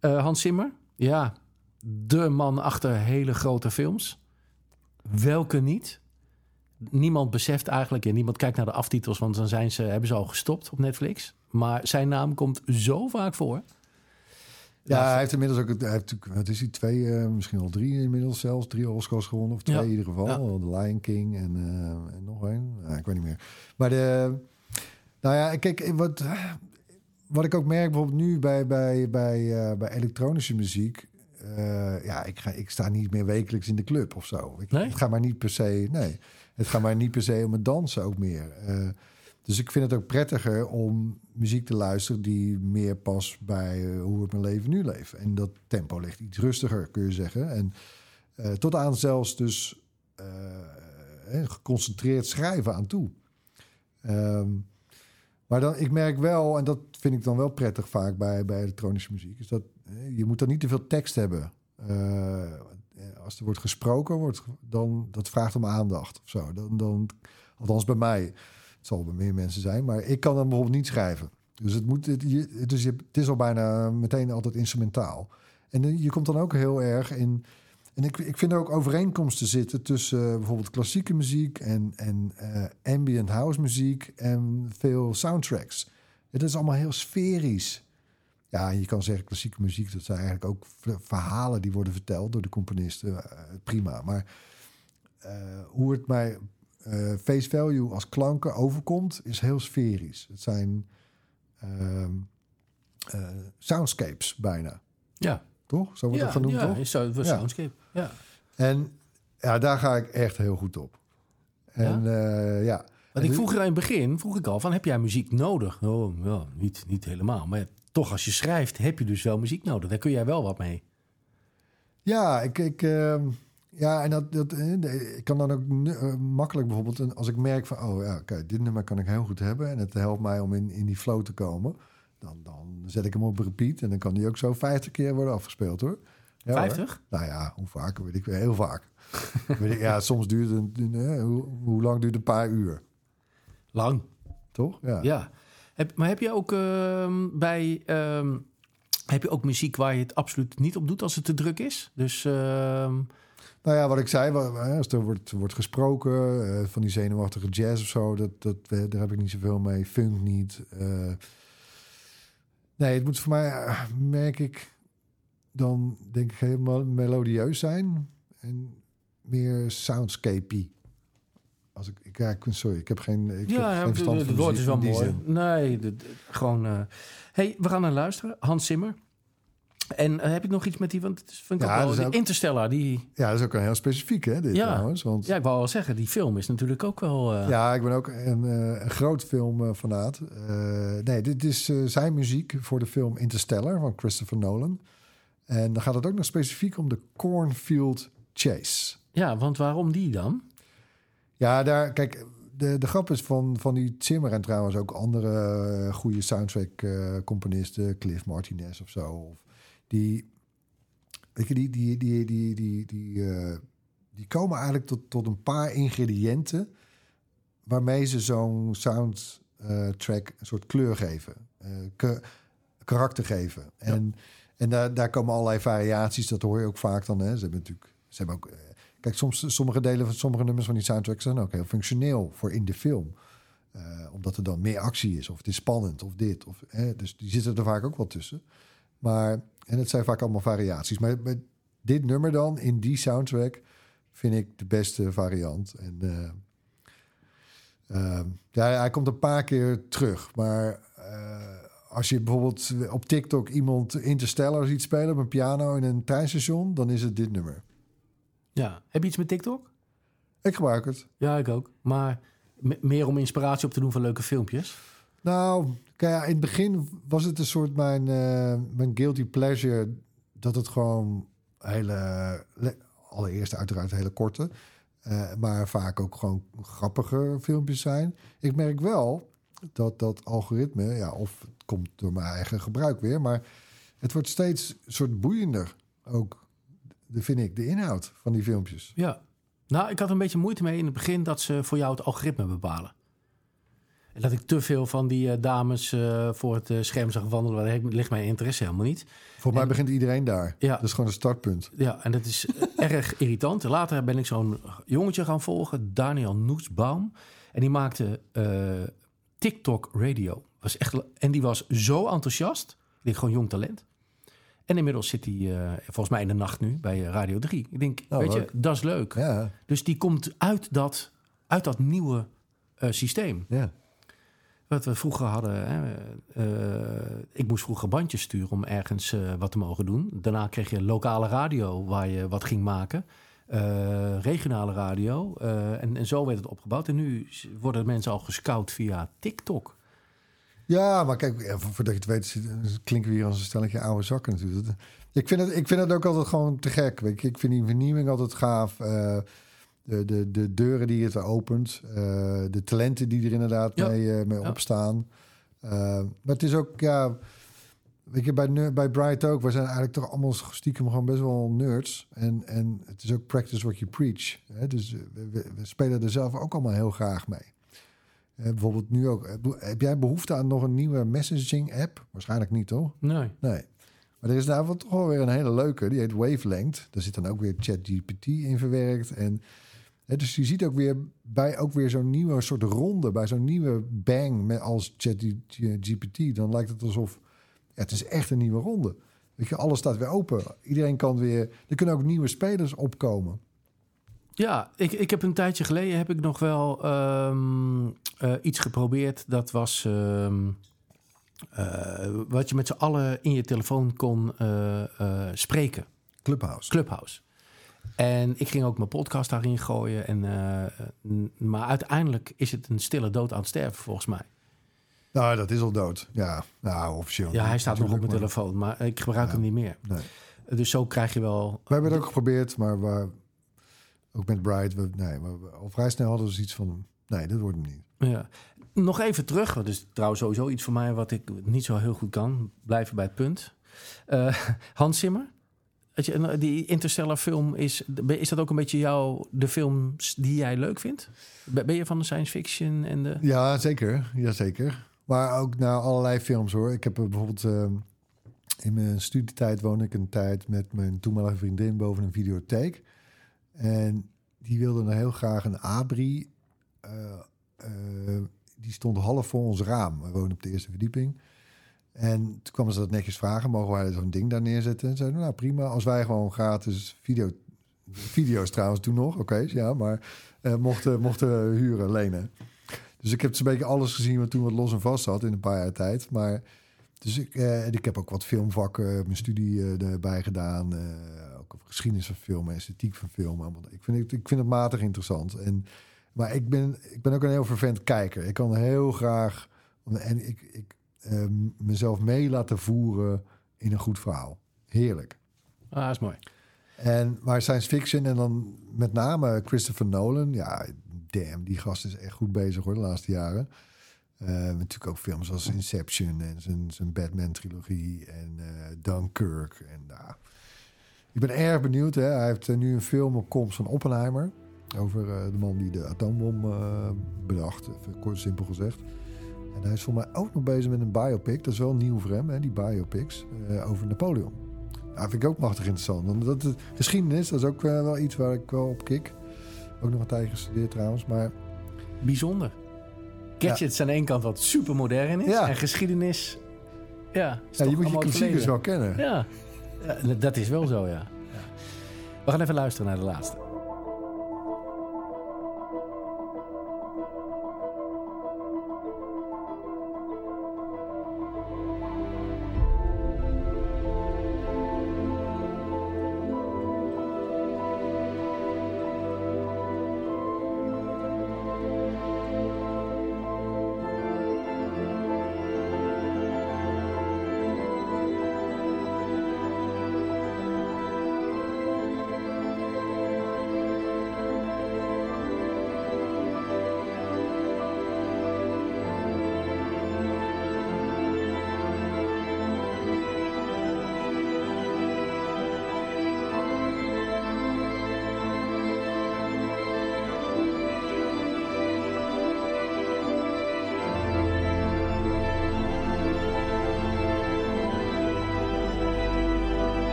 Hans Zimmer, ja, de man achter hele grote films. Welke niet? Niemand beseft eigenlijk, en niemand kijkt naar de aftitels, want dan zijn ze, hebben ze al gestopt op Netflix. Maar zijn naam komt zo vaak voor. Ja, hij heeft inmiddels ook, hij heeft wat is hij, twee, eh, misschien wel drie inmiddels zelfs, drie Oscars gewonnen, of twee Ja. in ieder geval. Ja. The Lion King en, eh, en nog een, ik weet niet meer. Maar de, nou ja, kijk, wat, wat ik ook merk bijvoorbeeld nu bij, bij, bij, eh, bij elektronische muziek, eh, ja, ik, ga, ik sta niet meer wekelijks in de club of zo. Ik, Nee? Het gaat maar niet per se, nee, het gaat maar niet per se om het dansen ook meer. Dus ik vind het ook prettiger om muziek te luisteren die meer past bij eh, hoe ik mijn leven nu leef. En dat tempo ligt iets rustiger, kun je zeggen. En Eh, tot aan zelfs dus eh, geconcentreerd schrijven aan toe. Ehm, maar dan, ik merk wel, en dat vind ik dan wel prettig vaak bij, bij elektronische muziek, is dat je moet dan niet te veel tekst hebben. Als er wordt gesproken, wordt, dan dat vraagt om aandacht of zo. Dan, dan, althans bij mij. Het zal bij meer mensen zijn, maar ik kan dan bijvoorbeeld niet schrijven. Dus het, moet, het, dus je, het is al bijna meteen altijd instrumentaal. En eh, je komt dan ook heel erg in. En ik, ik vind er ook overeenkomsten zitten tussen eh, bijvoorbeeld klassieke muziek en, en eh, ambient house muziek en veel soundtracks. Het is allemaal heel sferisch. Ja, je kan zeggen klassieke muziek, dat zijn eigenlijk ook verhalen die worden verteld door de componisten. prima. Maar hoe het mij eh, face value als klanken overkomt, is heel sferisch. Het zijn ehm, eh, soundscapes bijna, Ja, toch? Zo wordt ja, dat genoemd, ja, toch? is zo, Ja. soundscape. Ja. En ja, daar ga ik echt heel goed op. En ja, ja. Want ik vroeg er in het begin, vroeg ik al, van heb jij muziek nodig? Oh, ja, niet, niet helemaal. Maar toch, als je schrijft, heb je dus wel muziek nodig. Daar kun jij wel wat mee. Ja, ik, ik, ehm, ja, en dat, dat, eh, ik kan dan ook eh, makkelijk bijvoorbeeld, als ik merk van, oh ja, kijk, dit nummer kan ik heel goed hebben en het helpt mij om in, in die flow te komen, dan, dan zet ik hem op repeat en dan kan die ook zo 50 keer worden afgespeeld hoor. Ja, hoor. 50? Nou ja, hoe vaak weet ik heel vaak. weet ik, ja, soms duurt het, een- eh, hoe, hoe lang duurt een paar uur, Lang. toch? Ja. Ja. Heb, maar heb je ook ehm, bij. ehm, heb je ook muziek waar je het absoluut niet op doet als het te druk is? Dus. ehm, Nou ja, wat ik zei, als er wordt, wordt gesproken eh, van die zenuwachtige jazz of zo, dat, dat, daar heb ik niet zoveel mee. Funk niet. eh. nee, het moet voor mij, eh, merk ik, dan denk ik helemaal melodieus zijn en meer soundscapey. Als ik, ik, ja, sorry, ik heb geen, ik heb ja, geen het, woord is wel mooi. zin. Nee, de- de- gewoon. hey, we gaan naar luisteren. Hans Zimmer. En eh, heb je nog iets met die? Want het is, vind ik Ja, ook wel. ook- Interstellar, die. Ja, dat is ook een heel specifiek, hè, dit Ja. trouwens. Want Ja, ik wou al zeggen, die film is natuurlijk ook wel. eh, Ja, ik ben ook een, eh, een groot filmfanaat. Nee, dit is zijn muziek voor de film Interstellar van Christopher Nolan. En dan gaat het ook nog specifiek om de Cornfield Chase. ja, want waarom die dan? Ja, daar, kijk, de, de grap is van, van die Zimmer en trouwens ook andere goede soundtrack-componisten, Cliff Martinez of zo. Of die, weet je, die, die, die, die, die, die, eh, die komen eigenlijk tot, tot een paar ingrediënten waarmee ze zo'n soundtrack een soort kleur geven, eh, ka- karakter geven. En, en daar, daar komen allerlei variaties, dat hoor je ook vaak dan. Hè. Ze hebben natuurlijk, ze hebben ook, eh, kijk, soms sommige delen van sommige nummers van die soundtracks zijn ook heel functioneel voor in de film. Eh, omdat er dan meer actie is, of het is spannend, of dit. Of, hè, dus die zitten er vaak ook wel tussen. Maar, en het zijn vaak allemaal variaties. Maar bij dit nummer dan, in die soundtrack, vind ik de beste variant. En eh, Ehm, ja, hij komt een paar keer terug. Maar eh, als je bijvoorbeeld op TikTok iemand Interstellar ziet spelen op een piano in een treinstation, dan is het dit nummer. Ja. Heb je iets met TikTok? Ik gebruik het. Ja, ik ook. Maar me- meer om inspiratie op te doen van leuke filmpjes. Nou, kijk, in het begin was het een soort mijn, eh, mijn guilty pleasure. Dat het gewoon hele, le- allereerst uiteraard hele korte, eh, maar vaak ook gewoon grappige filmpjes zijn. Ik merk wel dat dat algoritme, ja, of het komt door mijn eigen gebruik weer, maar het wordt steeds soort boeiender ook, vind ik, de inhoud van die filmpjes. Ja. Nou, ik had een beetje moeite mee in het begin dat ze voor jou het algoritme bepalen. En dat ik te veel van die eh, dames eh, voor het eh, scherm zag wandelen. Daar ligt mijn interesse helemaal niet. Voor mij En- begint iedereen daar. Ja. Dat is gewoon een startpunt. Ja, en dat is erg irritant. Later ben ik zo'n jongetje gaan volgen, Daniel Noesbaum. En die maakte TikTok Radio. Was echt, en die was zo enthousiast. Ik denk gewoon jong talent. En inmiddels zit hij volgens mij in de nacht nu bij Radio 3. Ik denk, Oh, weet leuk. je, dat is leuk. Ja, Dus die komt uit dat, uit dat nieuwe systeem. ja. Wat we vroeger hadden. Hè, eh, ik moest vroeger bandjes sturen om ergens eh, wat te mogen doen. Daarna kreeg je lokale radio waar je wat ging maken. Eh, regionale radio. en, en zo werd het opgebouwd. En nu worden mensen al gescout via TikTok. Ja, maar kijk, voordat je het weet, klinken we hier als een stelletje oude zakken natuurlijk. Ik vind, het, ik vind het ook altijd gewoon te gek. Ik vind die vernieuwing altijd gaaf. De, de, de deuren die het opent. eh, de talenten die er inderdaad Ja. mee, eh, mee Ja. opstaan. Eh, maar het is ook, ja... Weet je, bij, bij Bright ook, we zijn eigenlijk toch allemaal stiekem gewoon best wel nerds. En, en het is ook practice what you preach. Hè? Dus we, we- we spelen er zelf ook allemaal heel graag mee. Bijvoorbeeld nu ook. Heb jij behoefte aan nog een nieuwe messaging app? Waarschijnlijk niet, toch? Nee. Nee. Maar er is daar toch wel weer een hele leuke. Die heet Wavelength. Daar zit dan ook weer ChatGPT in verwerkt. En, dus je ziet ook weer bij ook weer zo'n nieuwe soort ronde. Bij zo'n nieuwe bang met als ChatGPT. Dan lijkt het alsof... Ja, het is echt een nieuwe ronde. Weet je, alles staat weer open. Iedereen kan weer... Er kunnen ook nieuwe spelers opkomen. Ja, ik, ik heb een tijdje geleden heb ik nog wel ehm, eh, iets geprobeerd. Dat was ehm, eh, wat je met z'n allen in je telefoon kon eh, spreken. Clubhouse. Clubhouse. En ik ging ook mijn podcast daarin gooien. En, eh, maar uiteindelijk is het een stille dood aan het sterven, volgens mij. Nou, dat is al dood. Ja, nou, officieel. Ja, hij staat nog op mijn telefoon, maar ik gebruik hem niet meer. Nee. Dus zo krijg je wel... We hebben het ook geprobeerd, maar we, ook met Bright, we, nee, we, al vrij snel hadden we zoiets van, nee, dit wordt hem niet. Ja. Nog even terug, dat is trouwens sowieso iets voor mij wat ik niet zo heel goed kan. Blijven bij het punt. Eh, Hans Zimmer, die Interstellar film, is, is dat ook een beetje jouw, de films die jij leuk vindt? Ben je van de science fiction en de... Ja, zeker. Ja, zeker. Maar ook naar allerlei films hoor. Ik heb eh, bijvoorbeeld eh, in mijn studietijd woonde ik een tijd met mijn toenmalige vriendin boven een videotheek. En die wilde dan heel graag een Abri. eh, eh, die stond half voor ons raam. We woonden op de eerste verdieping. En toen kwamen ze dat netjes vragen: mogen wij zo'n ding daar neerzetten? En zeiden nou prima, als wij gewoon gratis video, video's trouwens toen nog, oké, ja, maar eh, mochten, mochten huren, lenen. Dus ik heb zo'n beetje alles gezien wat toen wat los en vast zat in een paar jaar tijd. Maar dus ik, eh, ik heb ook wat filmvakken, mijn studie eh, erbij gedaan. ook over geschiedenis van film, esthetiek van film. allemaal. Ik vind het, ik vind het matig interessant. En, maar ik ben, ik ben ook een heel vervent kijker. Ik kan heel graag en ik, ik eh, mezelf mee laten voeren in een goed verhaal. Heerlijk. Ah, is mooi. En, maar science fiction en dan met name Christopher Nolan. Ja, damn, die gast is echt goed bezig hoor, de laatste jaren. Eh, natuurlijk ook films als Inception en zijn, zijn Batman-trilogie en eh, Dunkirk. En, nou, ik ben erg benieuwd. Hè. Hij heeft eh, nu een film op komst van Oppenheimer. Over eh, de man die de atoombom bedacht, even kort simpel gezegd. En hij is voor mij ook nog bezig met een biopic. Dat is wel nieuw voor hem, hè, die biopics. eh, over Napoleon. Ja, vind ik ook machtig interessant. Want dat, de geschiedenis, dat is ook eh, wel iets waar ik wel op kik. Ook nog een tijdje gestudeerd trouwens. Maar Bijzonder. Gadgets aan de ene kant wat super modern is. Ja. En geschiedenis... Ja, ja, je moet je klassiekers wel kennen. Ja. dat is wel zo, ja. ja. We gaan even luisteren naar de laatste.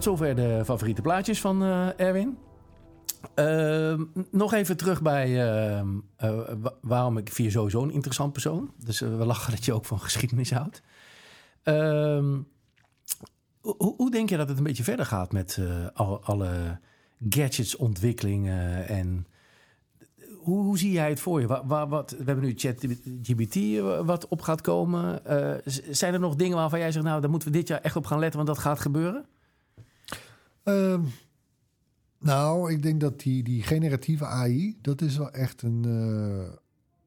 Tot zover de favoriete plaatjes van eh, Erwin. Ehm, nog even terug bij eh, wa- waarom ik je sowieso een interessant persoon. Dus eh, we lachen dat je ook van geschiedenis houdt. Ehm, Hoe, hoe denk je dat het een beetje verder gaat met eh, al, alle gadgetsontwikkelingen en hoe, hoe zie jij het voor je? Wa- wa- wat, we hebben nu ChatGPT eh, wat op gaat komen. Eh, zijn er nog dingen waarvan jij zegt, nou, daar moeten we dit jaar echt op gaan letten, want dat gaat gebeuren? Ehm, nou, ik denk dat die, die generatieve AI, dat is wel echt een, eh,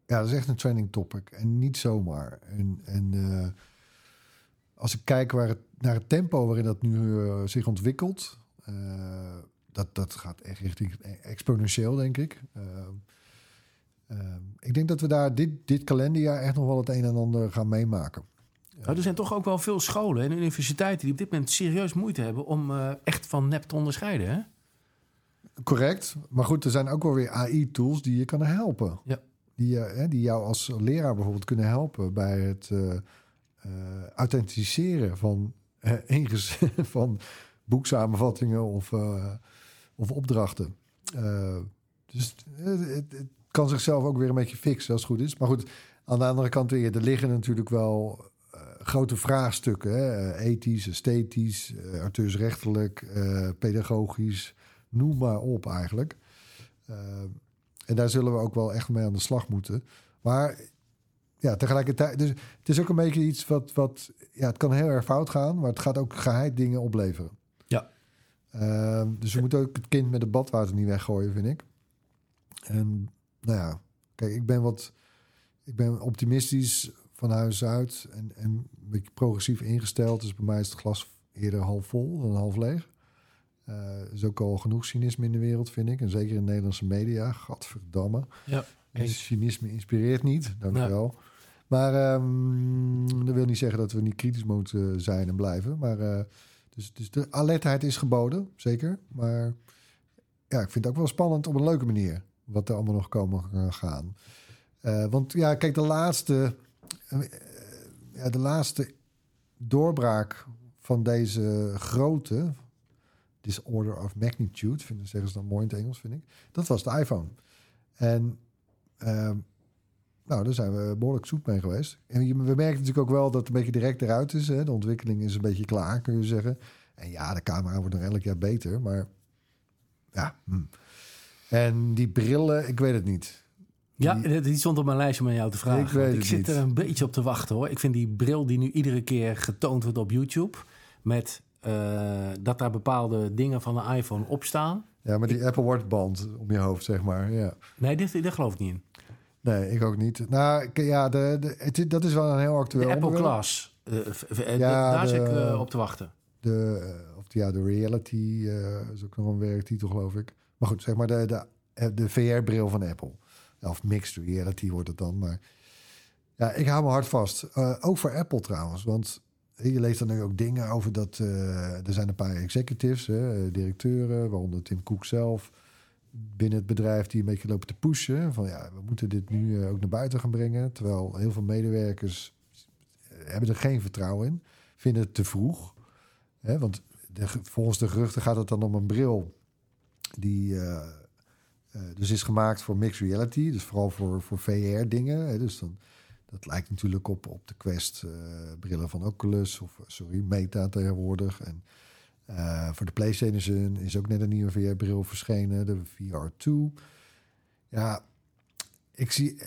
ja, dat is echt een trending topic. En niet zomaar. En, en eh, als ik kijk waar het, naar het tempo waarin dat nu eh, zich ontwikkelt, dat, dat gaat echt richting exponentieel, denk ik. Ehm, ehm, ik denk dat we daar dit, dit kalenderjaar echt nog wel het een en ander gaan meemaken. Nou, er zijn toch ook wel veel scholen en universiteiten die op dit moment serieus moeite hebben om eh, echt van nep te onderscheiden. Hè? Correct. Maar goed, er zijn ook wel weer AI-tools die je kunnen helpen. Ja. Die, eh, hè, die jou als leraar bijvoorbeeld kunnen helpen bij het eh, authenticeren van, van boeksamenvattingen of, of opdrachten. Dus het, het, kan zichzelf ook weer een beetje fixen als het goed is. Maar goed, aan de andere kant weer, er liggen natuurlijk wel grote vraagstukken. Hè? Eh, ethisch, esthetisch, eh, auteursrechtelijk, eh, pedagogisch noem maar op eigenlijk. En daar zullen we ook wel echt mee aan de slag moeten. Maar ja, tegelijkertijd, dus het is ook een beetje iets wat, wat ja, het kan heel erg fout gaan, maar het gaat ook geheid dingen opleveren. Ja. Ehm, dus we moeten ook het kind met het badwater niet weggooien, vind ik. En nou ja, kijk, ik ben wat, ik ben optimistisch van huis uit en, en een beetje progressief ingesteld. Dus bij mij is het glas eerder half vol dan half leeg. Eh, Er is ook al genoeg cynisme in de wereld, vind ik. En zeker in Nederlandse media. Gadverdamme. Ja, En cynisme inspireert niet, dank wel. Maar ehm, dat wil niet zeggen dat we niet kritisch moeten zijn en blijven. Maar eh, dus, dus de alertheid is geboden, zeker. Maar ja, ik vind het ook wel spannend op een leuke manier. Wat er allemaal nog komen kan gaan. Eh, want ja, kijk, de laatste, eh, ja, de laatste doorbraak van deze grote, this order of magnitude, vinden, zeggen ze dan mooi in het Engels, vind ik. Dat was de iPhone. En ehm, nou, daar zijn we behoorlijk zoet mee geweest. En we merken natuurlijk ook wel dat het een beetje direct eruit is. Hè? De ontwikkeling is een beetje klaar, kun je zeggen. En ja, de camera wordt nog elk jaar beter, maar ja. hm. En die brillen, ik weet het niet. Ja, Die- die stond op mijn lijstje om aan jou te vragen. Ik weet ik zit niet. er een beetje op te wachten hoor. Ik vind die bril die nu iedere keer getoond wordt op YouTube... met eh, dat daar bepaalde dingen van de iPhone op staan. Ja, met die Apple Watch band om je hoofd, zeg maar. Ja. Nee, dit, daar geloof ik niet in. Nee, ik ook niet. Nou, ja, de, de, het, dat is wel een heel De actueel Apple onderwerp. Class. eh, v- eh, Ja, daar zit ik de- eh, op te wachten. De, eh, of ja, de reality eh, is ook nog een werktitel, geloof ik. Maar goed, zeg maar de, de, eh, de VR-bril van Apple. Of mixed reality wordt het dan. Maar ja, ik hou me hard vast. Eh, ook voor Apple trouwens. Want je leest er nu ook dingen over dat... eh, er zijn een paar executives, hè, directeuren, waaronder Tim Cook zelf... binnen het bedrijf die een beetje lopen te pushen. Van ja, we moeten dit nu eh, ook naar buiten gaan brengen. Terwijl heel veel medewerkers hebben er geen vertrouwen in. Vinden het te vroeg. Hè, want de, volgens de geruchten gaat het dan om een bril die dus is gemaakt voor mixed reality. Dus vooral voor, voor VR-dingen. Dus dan, dat lijkt natuurlijk op, op de Quest eh, van Oculus of sorry, Meta tegenwoordig. En eh, voor de PlayStation is ook net een nieuwe VR-bril verschenen, de VR2. Ja, ik zie,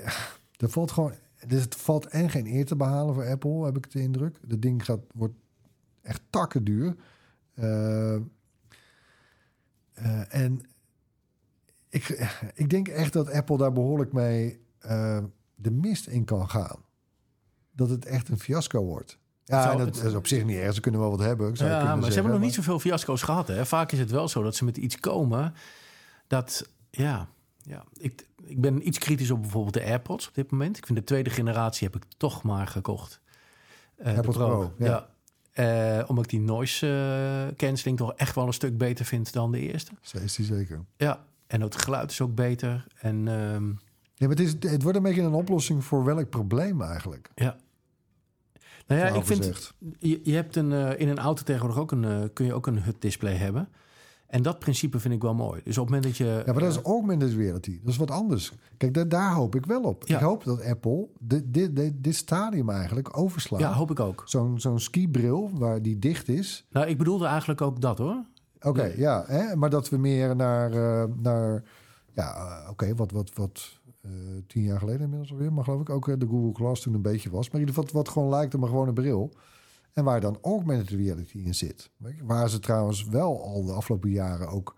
er valt gewoon, dus het valt en geen eer te behalen voor Apple, heb ik de indruk. Dat ding gaat, wordt echt takken duur. Eh, eh, en ik, ik denk echt dat Apple daar behoorlijk mee eh, de mist in kan gaan. Dat het echt een fiasco wordt. Ja, en dat het- is op zich niet erg. Ze kunnen wel wat hebben. zou Ja, maar ze zeggen, hebben nog niet zoveel fiasco's gehad. Hè? Vaak is het wel zo dat ze met iets komen dat, ja, ja ik, ik ben iets kritisch op bijvoorbeeld de AirPods op dit moment. Ik vind de tweede generatie heb ik toch maar gekocht. AirPods Pro, ja. ja. Eh, omdat ik die noise eh, cancelling toch echt wel een stuk beter vind dan de eerste. Zo is die zeker. Ja, en het geluid is ook beter. En ehm, Ja, maar het, is, het wordt een beetje een oplossing voor welk probleem eigenlijk. ja. Nou ja, ik vind, je, je hebt een, eh, in een auto tegenwoordig ook een, eh, kun je ook een HUD-display hebben. En dat principe vind ik wel mooi. Dus op het moment dat je... Ja, maar dat is augmented reality. Dat is wat anders. Kijk, daar, daar hoop ik wel op. Ja. Ik hoop dat Apple dit, dit, dit, dit stadium eigenlijk overslaat. ja, hoop ik ook. Zo'n zo'n skibril waar die dicht is. Nou, ik bedoelde eigenlijk ook dat hoor. Oké, ja. Hè? Maar dat we meer naar... eh, naar ja, eh, oké, wat, wat, wat eh, tien jaar geleden inmiddels alweer... maar geloof ik ook de Google Glass toen een beetje was. Maar in ieder geval wat gewoon lijkt op een gewone bril. En waar dan augmented reality in zit. Waar ze trouwens wel al de afgelopen jaren ook...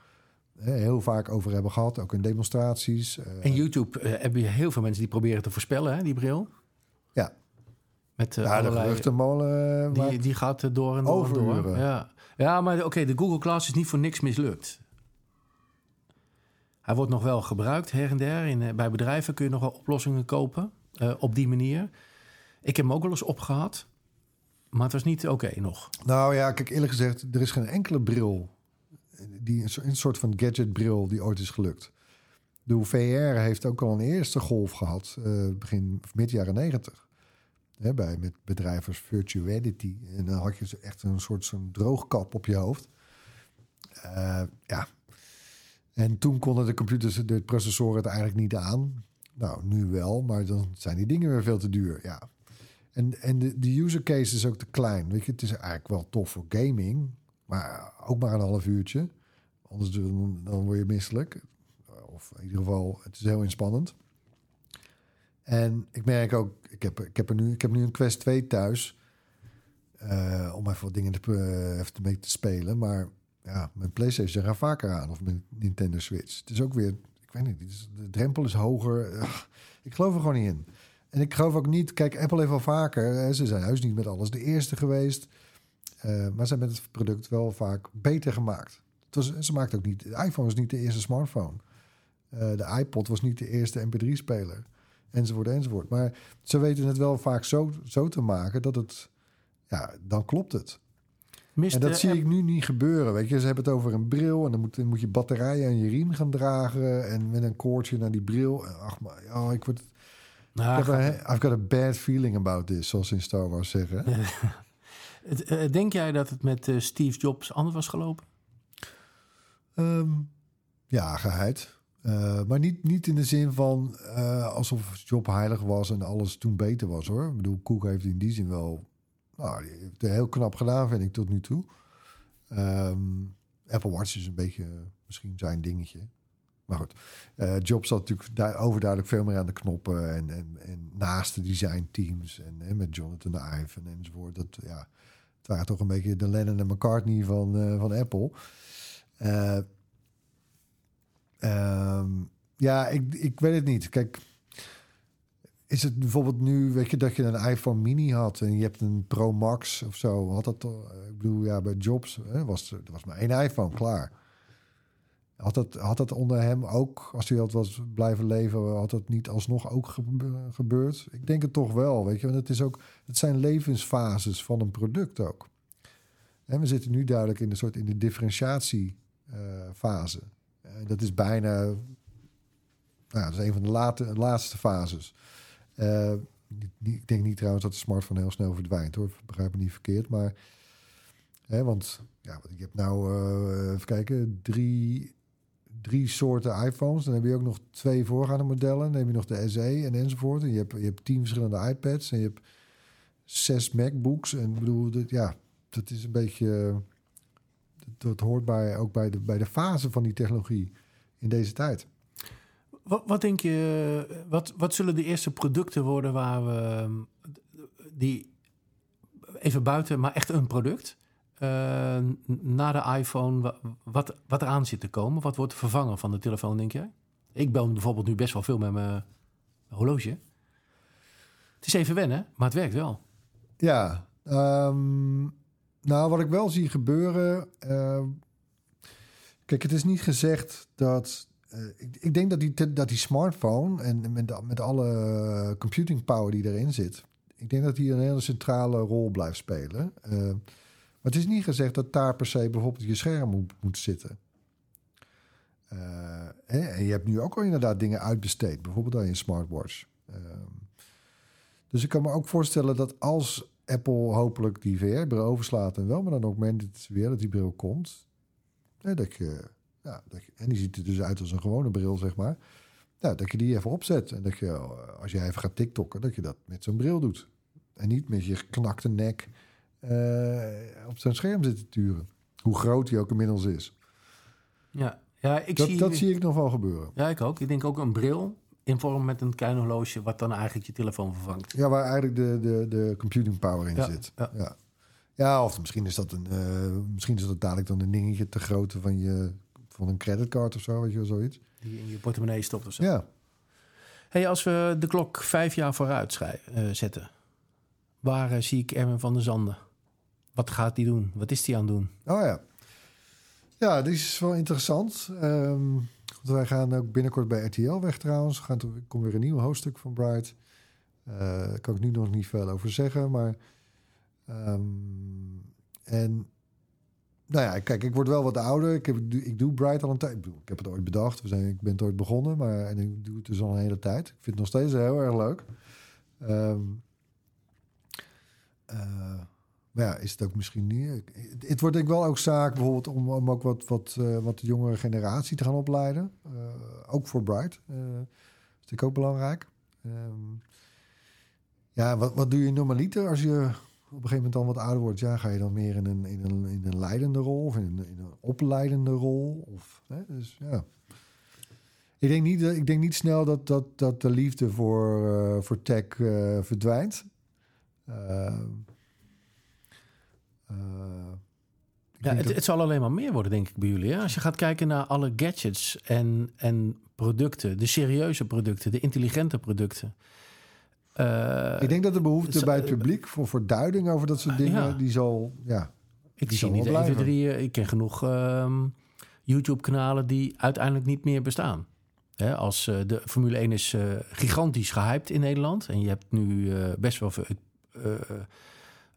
heel vaak over hebben gehad, ook in demonstraties. En YouTube heb je heel veel mensen die proberen te voorspellen, hè, die bril. Ja. Met ja, de geruchtenmolen. Die, die gaat door en door en door. Ja, ja maar oké, de Google Glass is niet voor niks mislukt. Hij wordt nog wel gebruikt her en der. In, eh, bij bedrijven kun je nog wel oplossingen kopen eh, op die manier. Ik heb hem ook wel eens opgehad. Maar het was niet oké nog. Nou ja, kijk, eerlijk gezegd, er is geen enkele bril... Die, een soort- van gadgetbril die ooit is gelukt. De VR heeft ook al een eerste golf gehad, eh, begin mid jaren negentig. Bij met bedrijven als Virtuality. En dan had je echt een soort zo'n droogkap op je hoofd. Eh, ja. En toen konden de computers, de processoren het eigenlijk niet aan. Nou, nu wel, maar dan zijn die dingen weer veel te duur. Ja. En, en de, de user case is ook te klein. Weet je, het is eigenlijk wel tof voor gaming, maar ook maar een half uurtje. Anders dan, dan word je misselijk. Of in ieder geval, het is heel inspannend. En ik merk ook, ik heb, ik heb, er nu, ik heb nu een Quest 2 thuis. eh, om even wat dingen te, eh, even mee te spelen. Maar ja, mijn PlayStation gaat vaker aan. Of mijn Nintendo Switch. Het is ook weer, ik weet niet, de drempel is hoger. Ik geloof er gewoon niet in. En ik geloof ook niet, kijk, Apple heeft wel vaker, ze zijn juist niet met alles de eerste geweest. eh, maar ze hebben het product wel vaak beter gemaakt. Het ze maakte ook niet, de iPhone was niet de eerste smartphone. De iPod was niet de eerste MP3-speler. Enzovoort, enzovoort. Maar ze weten het wel vaak zo, zo te maken dat het, ja, dan klopt het. Mist En dat zie ik nu niet gebeuren. Weet je, ze hebben het over een bril en dan moet, dan moet je batterijen aan je riem gaan dragen en met een koordje naar die bril. Ach, maar ja, ik word. Nou, ik heb een- I've got a bad feeling about this, zoals in Star Wars zeggen. eh, denk jij dat het met eh, Steve Jobs anders was gelopen? Ehm, ja, geheid. Eh, maar niet, niet in de zin van eh, alsof Job heilig was en alles toen beter was hoor. Ik bedoel, Cook heeft in die zin wel. Nou, het heel knap gedaan, vind ik tot nu toe. Ehm, Apple Watch is een beetje misschien zijn dingetje. Maar goed, eh, Jobs zat natuurlijk daar overduidelijk veel meer aan de knoppen en, en, en naast de design teams en, en met Jonathan Ive en enzovoort. Dat, ja, het waren toch een beetje de Lennon en McCartney van, van Apple. Eh, ehm, ja, ik, ik weet het niet. Kijk, is het bijvoorbeeld nu, weet je, dat je een iPhone mini had en je hebt een Pro Max of zo? Had dat, ik bedoel, ja, bij Jobs hè, was er was maar één iPhone, klaar. Had dat, had dat onder hem ook, als hij had was blijven leven, had dat niet alsnog ook gebe- gebeurd? Ik denk het toch wel, weet je, want het is ook, het zijn levensfases van een product ook. En we zitten nu duidelijk in een soort in de differentiatiefase. En dat is bijna, nou, dat is een van de late, laatste fases. Eh, ik denk niet trouwens dat de smartphone heel snel verdwijnt, hoor. Begrijp me niet verkeerd, maar hè, want ja, je hebt nou, eh, even kijken, drie, drie soorten iPhones. Dan heb je ook nog twee voorgaande modellen. Dan heb je nog de SE en enzovoort. En je hebt, je hebt tien verschillende iPads en je hebt zes MacBooks. En ik bedoel, dat, ja, dat is een beetje. Dat, hoort bij, ook bij de, bij de fase van die technologie in deze tijd. Wat, wat denk je, wat, wat zullen de eerste producten worden waar we ehm, die even buiten, maar echt een product eh, na de iPhone, wa- wat, wat eraan zit te komen? Wat wordt vervangen van de telefoon, denk jij? Ik bel bijvoorbeeld nu best wel veel met mijn horloge. Het is even wennen, maar het werkt wel. Ja, ehm, nou, wat ik wel zie gebeuren. ehm, kijk, het is niet gezegd dat. eh, ik, ik denk dat die, dat die smartphone en met, met alle computing power die erin zit. Ik denk dat die een hele centrale rol blijft spelen. Eh, maar het is niet gezegd dat daar per se bijvoorbeeld je scherm moet, moet zitten. Eh, en je hebt nu ook al inderdaad dingen uitbesteed, bijvoorbeeld aan je smartwatch. Ehm, dus ik kan me ook voorstellen dat als Apple hopelijk die VR-bril overslaat en wel met een augmented reality bril komt, Hè, dat je, ja, dat je, en die ziet er dus uit als een gewone bril, zeg maar. Ja, dat je die even opzet. En dat je, eh, als jij even gaat tiktokken, dat je dat met zo'n bril doet. En niet met je geknakte nek eh, op zo'n scherm zit te turen. Hoe groot die ook inmiddels is. Ja, ja ik Dat, zie... dat zie ik nog wel gebeuren. Ja, ik ook. Ik denk ook een bril in vorm met een klein horloge... wat dan eigenlijk je telefoon vervangt. Ja, waar eigenlijk de, de, de computing power in Ja, zit. ja. Ja. Ja. of misschien is dat een, eh, misschien is dat dadelijk dan een dingetje te grootte van je van een creditcard of zo, weet je wel, zoiets. Die in je portemonnee stopt of zo. Ja. Hey, als we de klok vijf jaar vooruit schrij- eh, zetten... waar eh, zie ik Erwin van der Zanden? Wat gaat hij doen? Wat is hij aan het doen? Oh ja. Ja, dit is wel interessant. Ehm, want wij gaan ook binnenkort bij RTL weg trouwens. Gaat- Er komt weer een nieuw hoofdstuk van Bright. Eh, Daar kan ik nu nog niet veel over zeggen, maar... ehm, en... Nou ja, kijk, ik word wel wat ouder. Ik, heb, ik, doe, Bright al een tijd. Ik, heb het ooit bedacht. We zijn, ik ben het ooit begonnen, maar en ik doe het dus al een hele tijd. Ik vind het nog steeds heel erg leuk. Eh, ja, is het ook misschien niet. Het, wordt denk ik wel ook zaak bijvoorbeeld om, om ook wat, wat, eh, wat de jongere generatie te gaan opleiden. Eh, ook voor Bright. Eh, dat is natuurlijk ook belangrijk. Ehm, ja, wat, wat doe je normaliter als je op een gegeven moment dan wat ouder wordt? Ja, ga je dan meer in een, in een, in een leidende rol of in een, in een opleidende rol? Of, hè? Dus ja. Ik denk niet, ik denk niet snel dat, dat, dat de liefde voor, voor tech verdwijnt. Ehm, eh, Ja, denk het, dat- het zal alleen maar meer worden, denk ik, bij jullie. Hè? Als je gaat kijken naar alle gadgets en, en producten... de serieuze producten, de intelligente producten... eh, ik denk dat de behoefte bij het publiek voor, voor duiding over dat soort dingen, Ja. die zal, ja, ik zie niet wel 1, 2, blijven. 3... eh, Ik ken genoeg ehm, YouTube-kanalen die uiteindelijk niet meer bestaan. Hè, als eh, de Formule 1 is eh, gigantisch gehyped in Nederland. En je hebt nu eh, best wel veel eh, eh,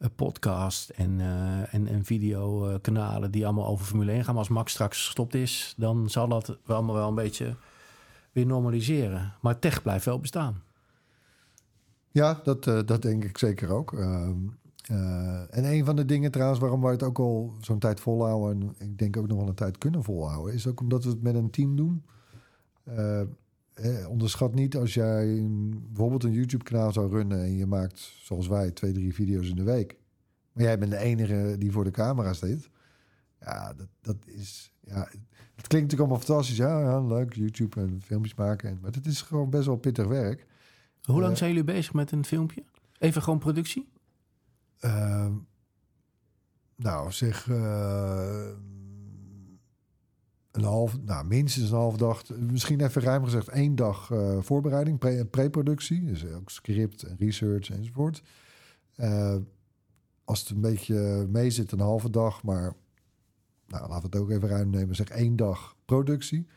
podcast en, eh en, en videokanalen die allemaal over Formule 1 gaan. Maar als Max straks gestopt is, dan zal dat wel allemaal wel een beetje weer normaliseren. Maar tech blijft wel bestaan. Ja, dat, eh, dat denk ik zeker ook. Ehm, eh, en een van de dingen trouwens waarom wij het ook al zo'n tijd volhouden... en ik denk ook nog wel een tijd kunnen volhouden... is ook omdat we het met een team doen. Eh, onderschat niet als jij een- bijvoorbeeld een YouTube-kanaal zou runnen... en je maakt, zoals wij, twee, drie video's in de week. Maar jij bent de enige die voor de camera staat. Ja, dat, dat is... Ja, het klinkt natuurlijk allemaal fantastisch. Ja, ja, leuk, YouTube en filmpjes maken. En, maar het is gewoon best wel pittig werk. Hoe lang Eh, zijn jullie bezig met een filmpje? Even gewoon productie? Ehm, nou, zeg eh, een half, nou minstens een half dag. Misschien even ruim gezegd één dag eh, voorbereiding, pre- pre-productie, dus ook script en research enzovoort. Eh, als het een beetje mee zit, een halve dag, maar nou, laten we het ook even ruim nemen. Zeg één dag productie.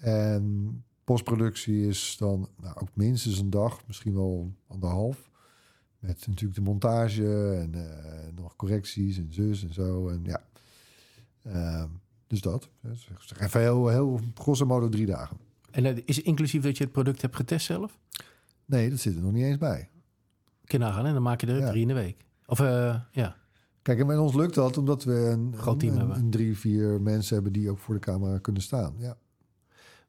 En postproductie is dan nou, ook minstens een dag, misschien wel anderhalf. Met natuurlijk de montage en eh, nog correcties en zus en zo. En ja. Dus dat. Even heel, heel grosso modo drie dagen. En is inclusief dat je het product hebt getest zelf? Nee, dat zit er nog niet eens bij. Kun je nagaan en dan maak je er Ja. drie in de week. Of eh, ja, Kijk, en met ons lukt dat omdat we een, Groot team een, hebben. een drie, vier mensen hebben die ook voor de camera kunnen staan. Ja.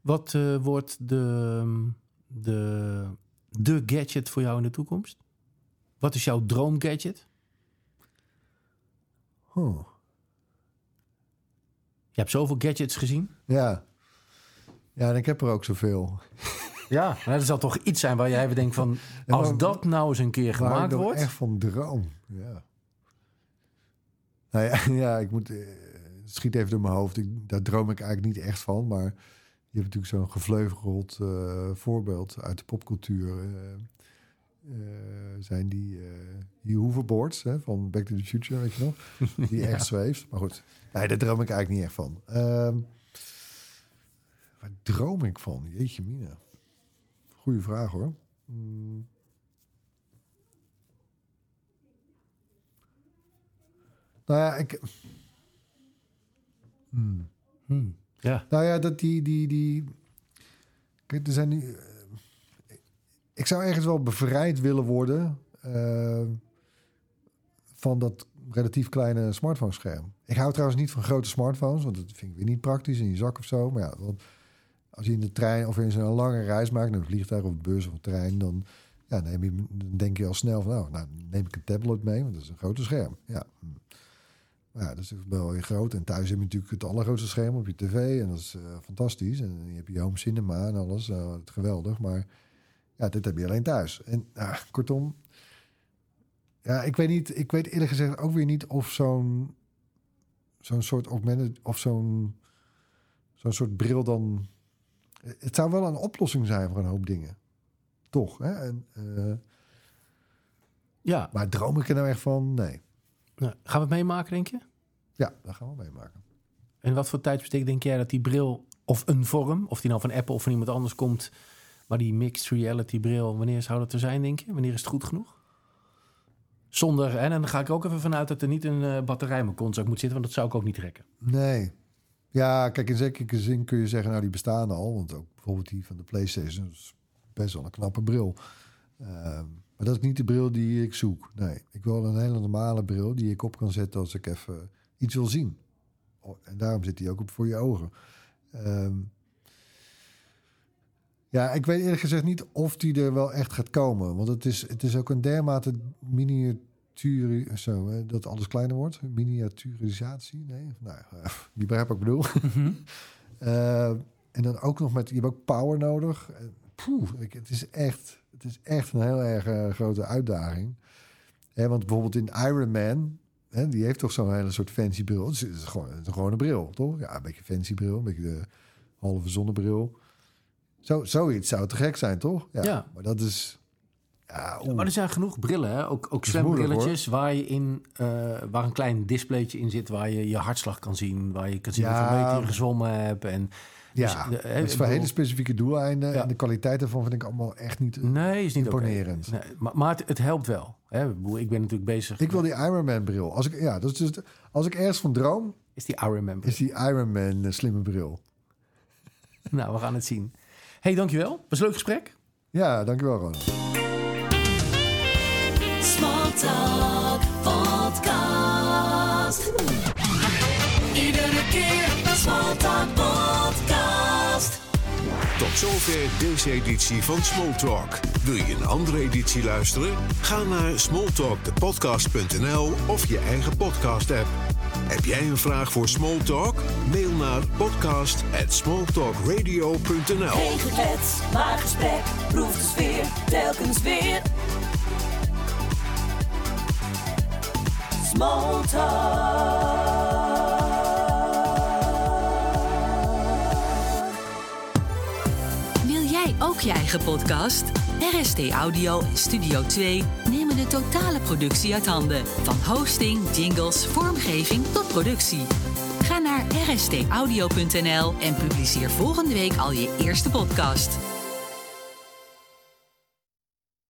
Wat eh, wordt de, de, de gadget voor jou in de toekomst? Wat is jouw droomgadget? Huh. Je hebt zoveel gadgets gezien. Ja. Ja, en ik heb er ook zoveel. Ja, maar er zal toch iets zijn waar jij even denkt van... Als dat nou eens een keer ik gemaakt nog wordt... echt van droom. Ja. Nou ja, ja ik moet... eh, het schiet even door mijn hoofd. Ik, daar droom ik eigenlijk niet echt van. Maar je hebt natuurlijk zo'n gevleugeld eh, voorbeeld uit de popcultuur. eh, eh, zijn die, eh die hoverboards hè, van Back to the Future, weet je nog? Die echt zweeft. Maar goed, nee, daar droom ik eigenlijk niet echt van. Ehm, waar droom ik van? Jeetje mina. Goeie vraag hoor. Mm. Nou ja, ik... Hmm. Hmm, ja, Nou ja, dat die... die, die... Kijk, er zijn nu... Ik zou ergens wel bevrijd willen worden... eh, van dat relatief kleine smartphone scherm. Ik hou trouwens niet van grote smartphones, want dat vind ik weer niet praktisch in je zak of zo. Maar ja, want als je in de trein of in zo'n lange reis maakt, naar een vliegtuig of bus of een trein, dan, ja, neem je, dan denk je al snel van, nou, nou, neem ik een tablet mee, want dat is een grote scherm. Ja, ja, dat is wel weer groot. En thuis heb je natuurlijk het allergrootste scherm op je tv. En dat is eh, fantastisch. En je hebt je home cinema en alles. het geweldig. Maar ja, dit heb je alleen thuis. En ah, kortom, ja, ik weet niet. Ik weet eerlijk gezegd ook weer niet of zo'n zo'n soort augmented of zo'n zo'n soort bril dan. Het zou wel een oplossing zijn voor een hoop dingen, toch? Hè? En, eh, Ja, maar droom ik er nou echt van? Nee. nou, gaan we het meemaken, denk je? Ja, dat gaan we meemaken. En wat voor tijdsbestek denk jij dat die bril of een vorm, of die nou van Apple of van iemand anders komt, maar die mixed reality bril, wanneer zou dat er zijn, denk je? Wanneer is het goed genoeg? Zonder, en dan ga ik ook even vanuit dat er niet een eh, batterij in mijn moet zitten, want dat zou ik ook niet trekken. Nee. Ja, kijk, in zekere zin kun je zeggen, nou, die bestaan al. Want ook bijvoorbeeld die van de PlayStation is best wel een knappe bril. Ehm, maar dat is niet de bril die ik zoek. Nee, ik wil een hele normale bril die ik op kan zetten als ik even iets wil zien. Oh, en daarom zit die ook op voor je ogen. Ehm, ja, ik weet eerlijk gezegd niet of die er wel echt gaat komen. Want het is, het is ook een dermate miniatuur... Zo, hè, dat alles kleiner wordt. Miniaturisatie, nee. Nou, je begrijpt wat ik bedoel. Eh, en dan ook nog met... Je hebt ook power nodig. Eh, Poeh, ik, het, is echt, het is echt een heel erg eh, grote uitdaging. Hè, want bijvoorbeeld in Iron Man... Hè, die heeft toch zo'n hele soort fancy bril. Het is, het is gewoon het is gewoon een bril, toch? Ja, een beetje fancy bril. Een beetje de halve zonnebril. Zo, zoiets zou te gek zijn, toch? Ja. Ja. Maar dat is... Ja. Maar er zijn genoeg brillen, hè? ook, ook moeilijk, zwembrilletjes waar je in, eh, waar een klein displaytje in zit, waar je je hartslag kan zien, waar je kan zien Ja. hoeveel meter je gezwommen hebt. En, ja, dus, eh, dat is ik voor hele specifieke doeleinden. Ja. En de kwaliteit daarvan vind ik allemaal echt niet... Nee, is niet. Imponerend. Nee, maar maar het, het helpt wel. Hè? Ik ben natuurlijk bezig. Ik wil die Iron Man bril. Als ik, ja, dat is dus, als ik ergens van droom, Is die Iron Man. is die Iron Man eh, slimme bril. Nou, we gaan het zien. Hey, dankjewel. Was een leuk gesprek. Ja, dankjewel Ronald. Small Talk Podcast. Iedere keer Small Talk Podcast. Zover deze editie van Smalltalk. Wil je een andere editie luisteren? Ga naar smalltalkthepodcast.nl of je eigen podcast-app. Heb jij een vraag voor Smalltalk? Mail naar podcast@smalltalkradio.nl. Geen geklets, maar gesprek. Proef de sfeer, telkens weer. Jij ook je eigen podcast? RST Audio en Studio 2 nemen de totale productie uit handen. Van hosting, jingles, vormgeving tot productie. Ga naar rstaudio.nl en publiceer volgende week al je eerste podcast.